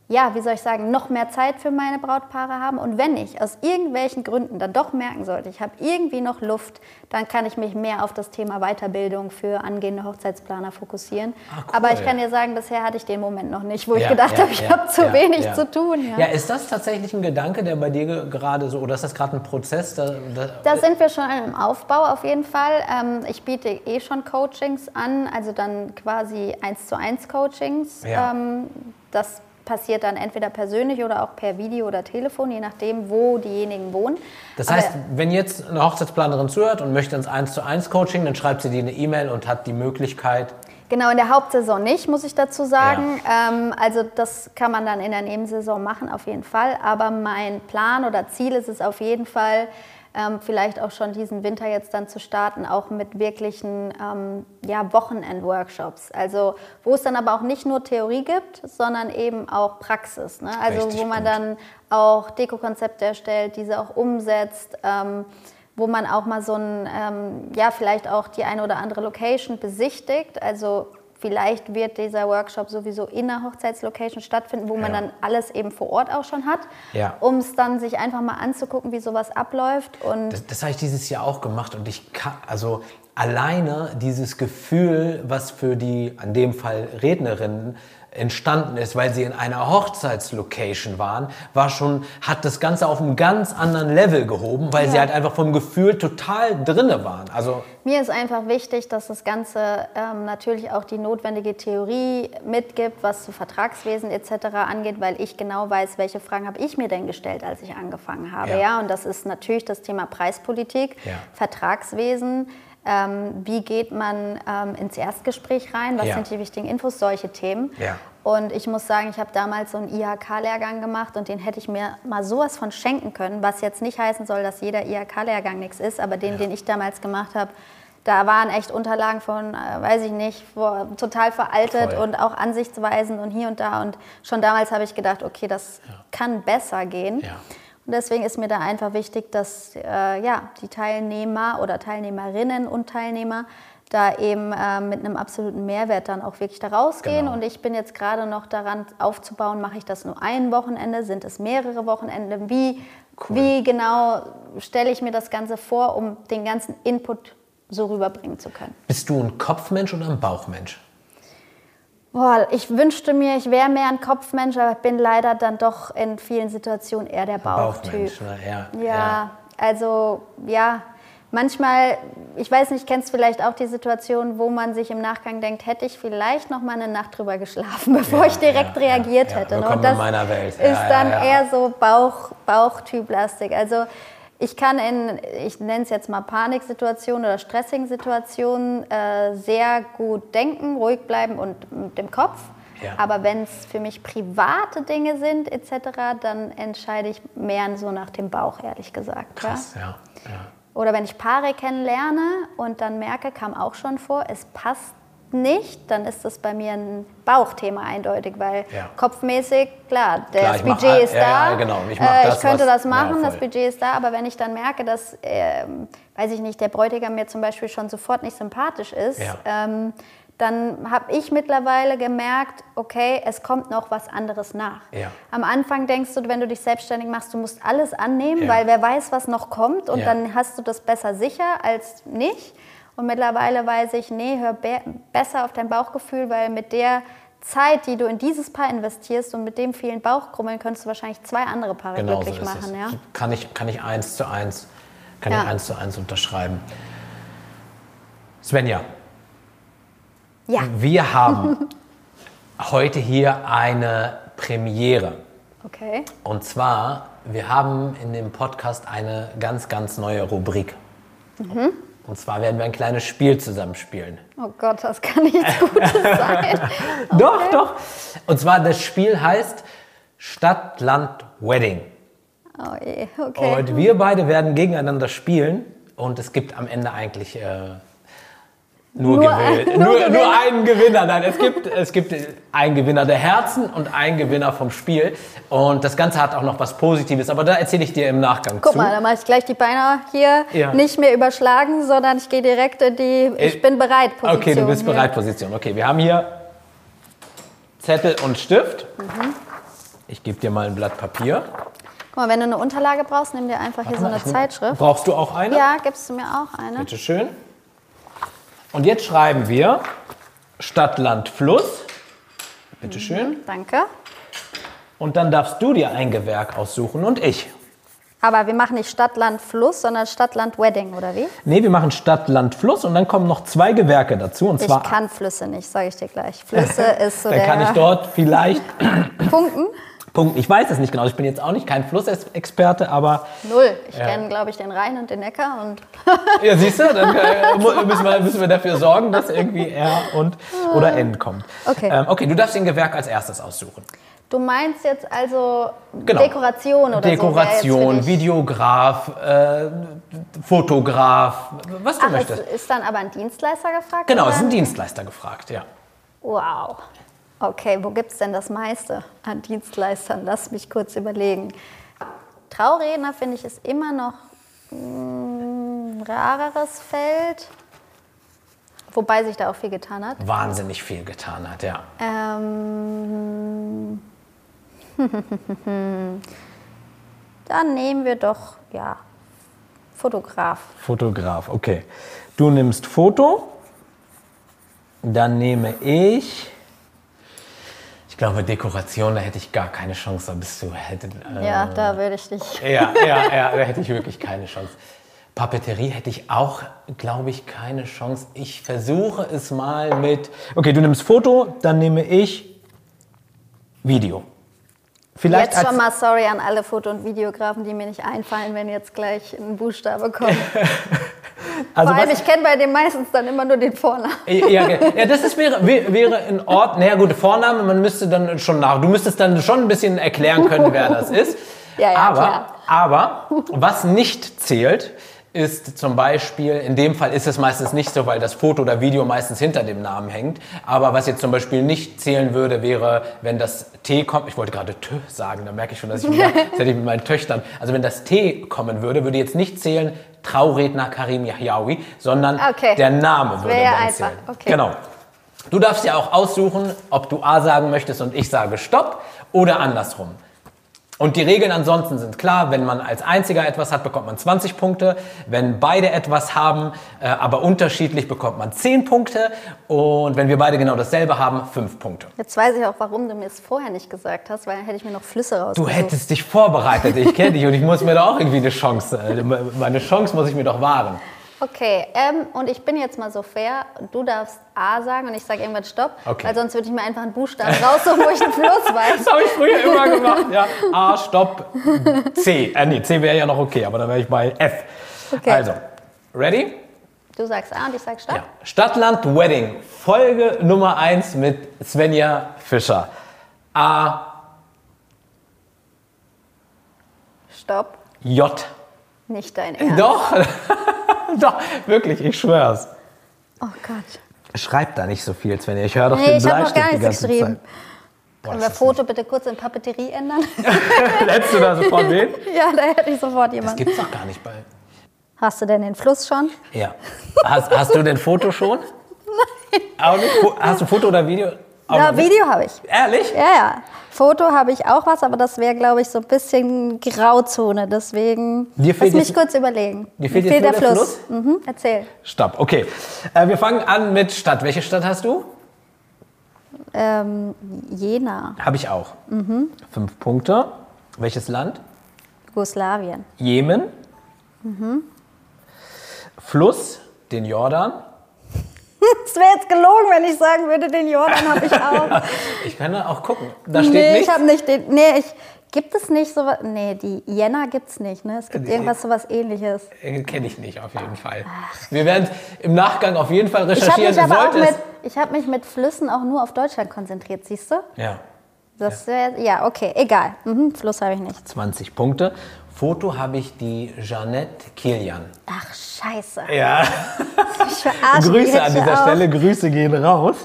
S3: ja, wie soll ich sagen, noch mehr Zeit für meine Brautpaare haben. Und wenn ich aus irgendwelchen Gründen dann doch merken sollte, ich habe irgendwie noch Luft, dann kann ich mich mehr auf das Thema Weiterbildung für angehende Hochzeitsplaner fokussieren.
S2: Ah, cool.
S3: Aber ich kann dir sagen, bisher hatte ich den Moment noch nicht, wo ich
S2: Ja,
S3: gedacht
S2: ja,
S3: habe, ich
S2: ja,
S3: habe zu wenig zu tun.
S2: Ja, ist das tatsächlich ein Gedanke, der bei dir ge- gerade so, oder ist das gerade ein Prozess? Da, da,
S3: Da sind wir schon im Aufbau auf jeden Fall. Ähm, ich biete eh schon Coachings an, also dann quasi eins zu eins Coachings.
S2: Ja.
S3: Ähm, das passiert dann entweder persönlich oder auch per Video oder Telefon, je nachdem, wo diejenigen wohnen.
S2: das
S3: Aber-
S2: heißt, wenn jetzt eine Hochzeitsplanerin zuhört und möchte ins 1 zu 1 Coaching, dann schreibt sie dir eine E-Mail und hat die Möglichkeit,
S3: Genau, in der Hauptsaison nicht, muss ich dazu sagen. Ähm, also das kann man dann in der Nebensaison machen, auf jeden Fall. Aber mein Plan oder Ziel ist es auf jeden Fall, ähm, vielleicht auch schon diesen Winter jetzt dann zu starten, auch mit wirklichen ähm, ja, Wochenend-Workshops. Also wo es dann aber auch nicht nur Theorie gibt, sondern eben auch Praxis. Ne? Also
S2: Richtig
S3: wo man
S2: gut.
S3: dann auch Dekokonzepte erstellt, diese auch umsetzt. Ähm, wo man auch mal so ein, ähm, ja, vielleicht auch die eine oder andere Location besichtigt. Also vielleicht wird dieser Workshop sowieso in der Hochzeitslocation stattfinden, wo man
S2: Ja.
S3: dann alles eben vor Ort auch schon hat,
S2: Ja.
S3: um es dann sich einfach mal anzugucken, wie sowas abläuft. Und
S2: Das, das habe ich dieses Jahr auch gemacht und ich kann, also alleine dieses Gefühl, was für die, an dem Fall Rednerinnen, entstanden ist, weil sie in einer Hochzeitslocation waren, war schon, hat das Ganze auf einem ganz anderen Level gehoben, weil sie
S3: Ja.
S2: halt einfach vom Gefühl total drinne waren. Also
S3: Mir ist einfach wichtig, dass das Ganze ähm, natürlich auch die notwendige Theorie mitgibt, was zu Vertragswesen etc. angeht, weil ich genau weiß, welche Fragen habe ich mir denn gestellt, als ich angefangen habe.
S2: Ja.
S3: Ja, und das ist natürlich das Thema Preispolitik,
S2: Ja.
S3: Vertragswesen. Ähm, wie geht man ähm, ins Erstgespräch rein? Was
S2: Ja.
S3: sind die wichtigen Infos? Solche Themen.
S2: Ja.
S3: Und ich muss sagen, ich habe damals so einen IHK-Lehrgang gemacht und den hätte ich mir mal sowas von schenken können, was jetzt nicht heißen soll, dass jeder IHK-Lehrgang nichts ist, aber den, den ich damals gemacht habe, da waren echt Unterlagen von, äh, weiß ich nicht, vor, total veraltet
S2: Voll.
S3: und auch Ansichtsweisen und hier und da. Und schon damals habe ich gedacht, okay, das kann besser gehen. Und deswegen ist mir da einfach wichtig, dass äh, ja, die Teilnehmer oder Teilnehmerinnen und Teilnehmer da eben äh, mit einem absoluten Mehrwert dann auch wirklich da rausgehen.
S2: Genau.
S3: Und ich bin jetzt gerade noch daran aufzubauen, mache ich das nur ein Wochenende, sind es mehrere Wochenende? Wie, wie genau stelle ich mir das Ganze vor, um den ganzen Input so rüberbringen zu können?
S2: bist du ein Kopfmensch oder ein Bauchmensch?
S3: Boah, ich wünschte mir, ich wäre mehr ein Kopfmensch, aber ich bin leider dann doch in vielen Situationen eher der Bauchtyp.
S2: Bauchmensch, ne? ja.
S3: Ja, also ja, manchmal, ich weiß nicht, kennst vielleicht auch die Situation, wo man sich im Nachgang denkt, hätte ich vielleicht noch mal eine Nacht drüber geschlafen, bevor
S2: Ja,
S3: ich direkt
S2: ja,
S3: reagiert
S2: ja, ja.
S3: hätte. ne? Und das
S2: in meiner Welt.
S3: ist
S2: Ja, ja,
S3: dann
S2: ja.
S3: eher so Bauch, Bauchtyplastig. Also ich kann in, ich nenne es jetzt mal Paniksituationen oder stressigen Situationen äh, sehr gut denken, ruhig bleiben und mit dem Kopf.
S2: Ja.
S3: Aber wenn es für mich private Dinge sind etc., dann entscheide ich mehr so nach dem Bauch, ehrlich gesagt.
S2: Krass, ja. ja.
S3: Oder wenn ich Paare kennenlerne und dann merke, kam auch schon vor, es passt nicht, dann ist das bei mir ein Bauchthema eindeutig, weil
S2: Ja.
S3: kopfmäßig, klar, das
S2: mach
S3: Budget
S2: all-
S3: ist
S2: ja,
S3: da,
S2: ja, genau. Ich mach
S3: äh,
S2: das,
S3: ich könnte
S2: was-
S3: das machen, das. Budget ist da, aber wenn ich dann merke, dass, ähm, weiß ich nicht, der Bräutigam mir zum Beispiel schon sofort nicht sympathisch ist, ähm, dann habe ich mittlerweile gemerkt, okay, es kommt noch was anderes nach.
S2: Ja.
S3: Am Anfang denkst du, wenn du dich selbstständig machst, du musst alles annehmen,
S2: Ja.
S3: weil wer weiß, was noch kommt und
S2: Ja.
S3: dann hast du das besser sicher als nicht. Und mittlerweile weiß ich, nee, hör be besser auf dein Bauchgefühl, weil mit der Zeit, die du in dieses Paar investierst und mit dem vielen Bauchkrummeln, könntest du wahrscheinlich zwei andere Paare
S2: Genau so
S3: glücklich
S2: ist
S3: machen.
S2: es.
S3: Ja?
S2: Kann, ich, kann ich eins zu eins, kann
S3: Ja.
S2: ich eins zu eins unterschreiben. Svenja,
S3: ja,
S2: wir haben heute hier eine Premiere.
S3: okay.
S2: Und zwar, wir haben in dem Podcast eine ganz, ganz neue Rubrik.
S3: Mhm.
S2: Und zwar werden wir ein kleines Spiel zusammenspielen.
S3: Oh Gott, das kann nichts Gutes sein.
S2: Doch, doch. Und zwar, das Spiel heißt Stadt, Land, Wedding.
S3: Oh je, okay.
S2: Und wir beide werden gegeneinander spielen. Und es gibt am Ende eigentlich äh, nur,
S3: Nur
S2: Gewinn-
S3: ein- nur
S2: nur, nur einen Gewinner. Nein, es gibt, es gibt einen Gewinner der Herzen und einen Gewinner vom Spiel. Und das Ganze hat auch noch was Positives. Aber da erzähle ich dir im Nachgang
S3: Guck
S2: zu.
S3: mal, dann mache ich gleich die Beine hier
S2: Ja.
S3: nicht mehr überschlagen, sondern ich gehe direkt in die Ich
S2: Äh,
S3: bin bereit Position.
S2: Okay, du bist
S3: hier.
S2: bereit, Position. Okay, wir haben hier Zettel und Stift.
S3: Mhm.
S2: Ich gebe dir mal ein Blatt Papier.
S3: Guck mal, wenn du eine Unterlage brauchst, nimm dir einfach hier so eine
S2: Ich nehm-
S3: Zeitschrift.
S2: Brauchst du auch eine?
S3: Ja, gibst du mir auch eine?
S2: Bitte schön. Und jetzt schreiben wir Stadt, Land, Fluss. Bitte schön.
S3: Danke.
S2: Und dann darfst du dir ein Gewerk aussuchen und ich.
S3: Aber wir machen nicht Stadt, Land, Fluss, sondern Stadt, Land, Wedding, oder wie?
S2: Nee, wir machen Stadt, Land, Fluss und dann kommen noch zwei Gewerke dazu. Und
S3: Ich
S2: zwar,
S3: kann Flüsse nicht, sage ich dir gleich. Flüsse ist so
S2: dann
S3: der
S2: kann ich dort vielleicht
S3: Punkten.
S2: Punkt. Ich weiß es nicht genau. Ich bin jetzt auch nicht kein Flussexperte, aber
S3: Null. Ich
S2: Ja.
S3: kenne, glaube ich, den Rhein und den Neckar und
S2: Ja, siehst du, dann äh, müssen, wir, müssen wir dafür sorgen, dass irgendwie R und oder N kommt.
S3: Okay.
S2: Ähm, okay, du darfst den Gewerk als erstes aussuchen.
S3: Du meinst jetzt also
S2: Genau.
S3: Dekoration oder so?
S2: Dekoration,
S3: dich-
S2: Videograf, äh, Fotograf, was du
S3: Ach, es
S2: möchtest.
S3: ist dann aber ein Dienstleister gefragt?
S2: Genau, ist ein Dienstleister gefragt, ja.
S3: Wow. Okay, wo gibt es denn das meiste an Dienstleistern? Lass mich kurz überlegen. Trauredner finde ich ist immer noch ein rareres Feld, wobei sich da auch viel getan hat.
S2: Wahnsinnig viel getan hat, ja.
S3: Ähm, dann nehmen wir doch, ja, Fotograf.
S2: Fotograf, okay. Du nimmst Foto, dann nehme ich. Ich glaube, Dekoration, da hätte ich gar keine Chance, da bist du. Hätte, äh,
S3: Ja, da würde ich dich.
S2: Ja, ja, ja, da hätte ich wirklich keine Chance. Papeterie hätte ich auch, glaube ich, keine Chance. Ich versuche es mal mit. Okay, du nimmst Foto, dann nehme ich Video. Vielleicht
S3: Jetzt schon mal sorry an alle Foto- und Videografen, die mir nicht einfallen, wenn jetzt gleich ein Buchstabe kommt.
S2: also
S3: Vor allem,
S2: was-
S3: ich kenne bei dem meistens dann immer nur den Vornamen.
S2: Ja, ja, das ist, wäre, wär- wäre in Ordnung. Naja, gut, Vorname, man müsste dann schon nach. Du müsstest dann schon ein bisschen erklären können, wer das ist.
S3: Ja, ja,
S2: aber,
S3: klar.
S2: aber was nicht zählt, ist zum Beispiel, in dem Fall ist es meistens nicht so, weil das Foto oder Video meistens hinter dem Namen hängt. Aber was jetzt zum Beispiel nicht zählen würde, wäre, wenn das T kommt, ich wollte gerade T sagen, da merke ich schon, dass ich wieder, das hätte ich mit meinen Töchtern, also wenn das T kommen würde, würde jetzt nicht zählen Trauredner Karim Yahyaoui, sondern
S3: Okay.
S2: der Name würde
S3: ja
S2: dann zählen.
S3: Okay.
S2: Genau. Du darfst ja auch aussuchen, ob du A sagen möchtest und ich sage Stopp oder andersrum. Und die Regeln ansonsten sind klar, wenn man als einziger etwas hat, bekommt man 20 Punkte. Wenn beide etwas haben, äh, aber unterschiedlich, bekommt man 10 Punkte. Und wenn wir beide genau dasselbe haben, 5 Punkte.
S3: Jetzt weiß ich auch, warum du mir es vorher nicht gesagt hast, weil dann hätte ich mir noch Flüsse rausgesucht.
S2: Du hättest dich vorbereitet, ich kenne dich und ich muss mir da auch irgendwie eine Chance, äh, meine Chance muss ich mir doch wahren.
S3: Okay, ähm, und ich bin jetzt mal so fair. Du darfst A sagen und ich sage irgendwann Stopp,
S2: Okay.
S3: weil sonst würde ich mir einfach einen Buchstaben raussuchen, wo ich einen Fluss weiß.
S2: Das habe ich früher immer gemacht. Ja. A, Stopp, C. Äh, nee, C wäre ja noch okay, aber dann wäre ich bei F.
S3: Okay.
S2: Also, ready?
S3: Du sagst A und ich sag Stopp.
S2: Ja. Stadtland Wedding, Folge Nummer 1 mit Svenja Fischer. A,
S3: Stopp.
S2: J.
S3: Nicht dein Ernst.
S2: Doch, doch, wirklich, ich schwör's.
S3: Oh Gott.
S2: Schreib da nicht so viel, Svenja. Ich höre doch
S3: Nee,
S2: den
S3: ich
S2: Bleistift
S3: gar
S2: die ganze
S3: geschrieben.
S2: Zeit. Boah,
S3: Können wir
S2: das
S3: Foto bitte kurz in Papeterie ändern?
S2: Hättest du da sofort wen?
S3: ja, da hätte ich sofort
S2: Das
S3: jemanden.
S2: gibt's doch gar nicht bei.
S3: Hast du denn den Fluss schon?
S2: Ja. Hast, hast du denn Foto schon? Nein. Auch nicht? Fo- Hast du Foto oder Video?
S3: Ja? Video habe ich.
S2: Ehrlich?
S3: Ja, ja. Foto habe ich auch was, aber das wäre, glaube ich, so ein bisschen Grauzone. Deswegen lass
S2: fehlt
S3: mich
S2: jetzt-
S3: kurz überlegen.
S2: Dir fehlt
S3: Mir
S2: jetzt
S3: der
S2: der
S3: Fluss. Mhm, erzähl.
S2: Stopp, okay. Äh, wir fangen an mit Stadt. Welche Stadt hast du?
S3: Ähm, Jena,
S2: Habe ich auch.
S3: Mhm.
S2: Fünf Punkte. Welches Land?
S3: Jugoslawien.
S2: Jemen.
S3: Mhm.
S2: Fluss, den Jordan.
S3: Es wäre jetzt gelogen, wenn ich sagen würde, den Jordan habe ich auch.
S2: Ich kann da auch gucken. Da steht
S3: nee,
S2: nichts.
S3: ich habe nicht den. Nee, ich, gibt es nicht sowas? Nee, die Jena gibt es nicht. Ne? Es gibt irgendwas sowas ähnliches.
S2: Kenne ich nicht, auf jeden Fall. Wir werden im Nachgang auf jeden Fall
S3: Ich habe
S2: recherchieren.
S3: mich hab mich mit Flüssen auch nur auf Deutschland konzentriert, siehst du?
S2: Ja,
S3: Das wär, ja, okay, egal. Mhm, Fluss habe ich nicht.
S2: 20 Punkte. Foto habe ich die Jeanette Kilian.
S3: Ach, scheiße.
S2: Ja,
S3: Ich
S2: Grüße an dieser
S3: auch.
S2: Stelle. Grüße gehen raus.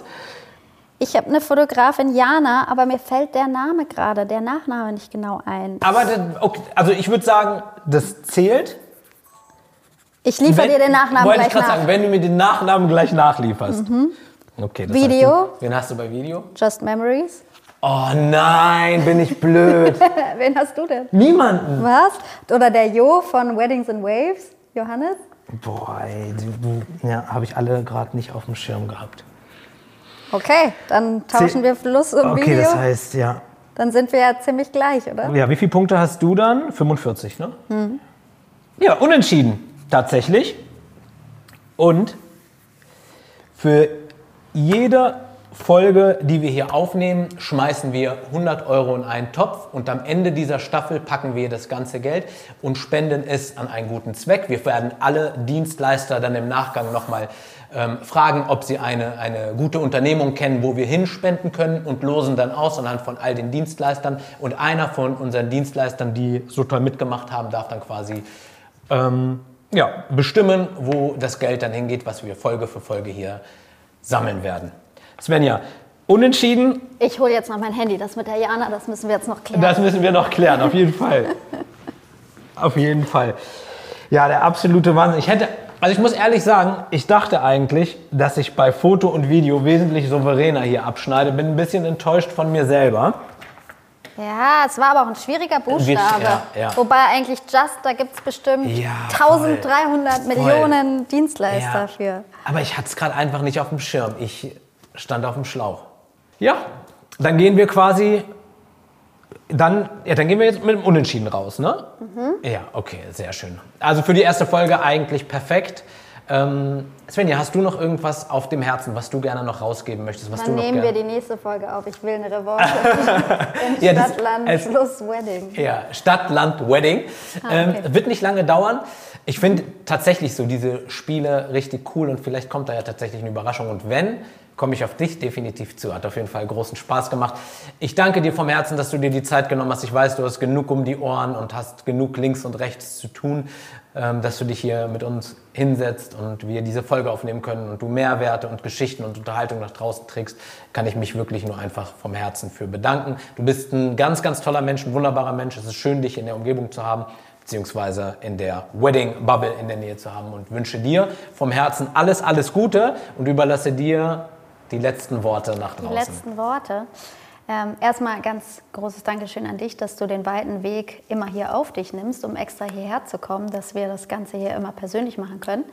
S3: Ich habe eine Fotografin, Jana, aber mir fällt der Name gerade, der Nachname nicht genau ein.
S2: Aber das, okay, also ich würde sagen, das zählt.
S3: Ich liefere dir den Nachnamen
S2: wollte ich
S3: gleich
S2: gerade
S3: nach.
S2: sagen, wenn du mir den Nachnamen gleich nachlieferst. Okay, das
S3: Video.
S2: Heißt, wen hast du bei Video?
S3: Just Memories.
S2: Oh nein, bin ich blöd.
S3: Wen hast du denn?
S2: Niemanden.
S3: Was? Oder der Jo von Weddings and Waves, Johannes?
S2: Boah, ey, ja, habe ich alle gerade nicht auf dem Schirm gehabt.
S3: Okay, dann tauschen wir Fluss und
S2: Okay,
S3: Video.
S2: das heißt, ja.
S3: Dann sind wir ja ziemlich gleich, oder?
S2: Ja, wie viele Punkte hast du dann? 45, ne?
S3: Mhm.
S2: Ja, unentschieden, tatsächlich. Und für jede Folge, die wir hier aufnehmen, schmeißen wir 100 Euro in einen Topf und am Ende dieser Staffel packen wir das ganze Geld und spenden es an einen guten Zweck. Wir werden alle Dienstleister dann im Nachgang nochmal ähm, fragen, ob sie eine, eine gute Unternehmung kennen, wo wir hinspenden können und losen dann aus anhand von all den Dienstleistern. Und einer von unseren Dienstleistern, die so toll mitgemacht haben, darf dann quasi ähm, ja, bestimmen, wo das Geld dann hingeht, was wir Folge für Folge hier sammeln werden. Svenja, unentschieden.
S3: Ich hole jetzt noch mein Handy, das mit der Jana, das müssen wir jetzt noch klären.
S2: Das müssen wir noch klären, auf jeden Fall. auf jeden Fall. Ja, der absolute Wahnsinn. Ich hätte, also ich muss ehrlich sagen, ich dachte eigentlich, dass ich bei Foto und Video wesentlich souveräner hier abschneide. Bin ein bisschen enttäuscht von mir selber.
S3: Ja, es war aber auch ein schwieriger Buchstabe.
S2: Ja, ja.
S3: Wobei eigentlich Just, da gibt es bestimmt
S2: Ja,
S3: 1300
S2: voll.
S3: Millionen Dienstleister für.
S2: Aber ich hatte es gerade einfach nicht auf dem Schirm. Ich stand auf dem Schlauch. Ja, dann gehen wir quasi. Dann, ja, dann gehen wir jetzt mit dem Unentschieden raus, ne? Ja, okay, sehr schön. Also für die erste Folge eigentlich perfekt. Ähm, Svenja, hast du noch irgendwas auf dem Herzen, was du gerne noch rausgeben möchtest? Was
S3: Dann
S2: du noch
S3: nehmen wir
S2: gerne-
S3: die nächste Folge auf. Ich will eine Revanche. In
S2: Ja,
S3: Stadt, Land,
S2: es-
S3: Schluss, Wedding.
S2: Ja, Stadt, Land, Wedding. ähm,
S3: okay.
S2: wird nicht lange dauern. Ich finde tatsächlich so diese Spiele richtig cool und vielleicht kommt da ja tatsächlich eine Überraschung. Und wenn, komme ich auf dich definitiv zu. Hat auf jeden Fall großen Spaß gemacht. Ich danke dir vom Herzen, dass du dir die Zeit genommen hast. Ich weiß, du hast genug um die Ohren und hast genug links und rechts zu tun, ähm, dass du dich hier mit uns hinsetzt und wir diese Folge aufnehmen können und du Mehrwerte und Geschichten und Unterhaltung nach draußen trägst, kann ich mich wirklich nur einfach vom Herzen für bedanken. Du bist ein ganz, ganz toller Mensch, ein wunderbarer Mensch. Es ist schön, dich in der Umgebung zu haben beziehungsweise in der Wedding Bubble in der Nähe zu haben und wünsche dir vom Herzen alles, alles Gute und überlasse dir die letzten Worte nach
S3: Die
S2: draußen.
S3: letzten Worte. Ähm, erstmal ganz großes Dankeschön an dich, dass du den weiten Weg immer hier auf dich nimmst, um extra hierher zu kommen, dass wir das Ganze hier immer persönlich machen können.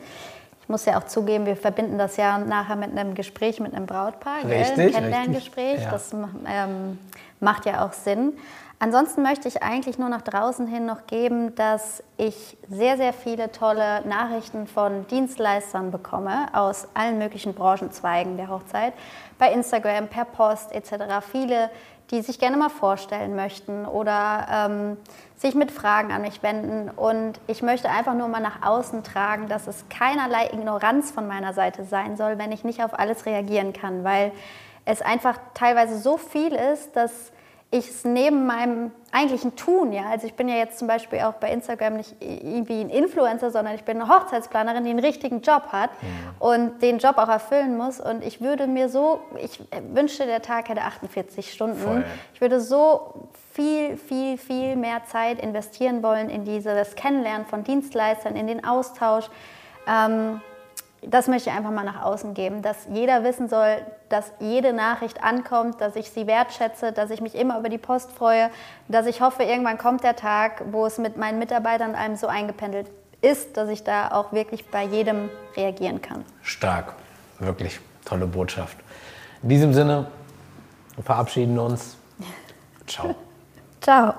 S3: Ich muss ja auch zugeben, wir verbinden das ja nachher mit einem Gespräch mit einem Brautpaar, gell?
S2: Richtig,
S3: ein Kennenlerngespräch.
S2: ja.
S3: Das ähm, macht ja auch Sinn. Ansonsten möchte ich eigentlich nur nach draußen hin noch geben, dass ich sehr, sehr viele tolle Nachrichten von Dienstleistern bekomme aus allen möglichen Branchenzweigen der Hochzeit, bei Instagram, per Post etc. Viele, die sich gerne mal vorstellen möchten oder ähm, sich mit Fragen an mich wenden. Und ich möchte einfach nur mal nach außen tragen, dass es keinerlei Ignoranz von meiner Seite sein soll, wenn ich nicht auf alles reagieren kann, weil es einfach teilweise so viel ist, dass ich es neben meinem eigentlichen Tun, ja, also ich bin ja jetzt zum Beispiel auch bei Instagram nicht irgendwie ein Influencer, sondern ich bin eine Hochzeitsplanerin, die einen richtigen Job hat und den Job auch erfüllen muss. Und ich würde mir so, ich wünschte, der Tag hätte 48 Stunden.
S2: Voll.
S3: Ich würde so viel, viel, viel mehr Zeit investieren wollen in dieses Kennenlernen von Dienstleistern, in den Austausch. Ähm, das möchte ich einfach mal nach außen geben, dass jeder wissen soll, dass jede Nachricht ankommt, dass ich sie wertschätze, dass ich mich immer über die Post freue, dass ich hoffe, irgendwann kommt der Tag, wo es mit meinen Mitarbeitern einem so eingependelt ist, dass ich da auch wirklich bei jedem reagieren kann.
S2: Stark, wirklich tolle Botschaft. In diesem Sinne wir verabschieden uns. Ciao.
S3: Ciao.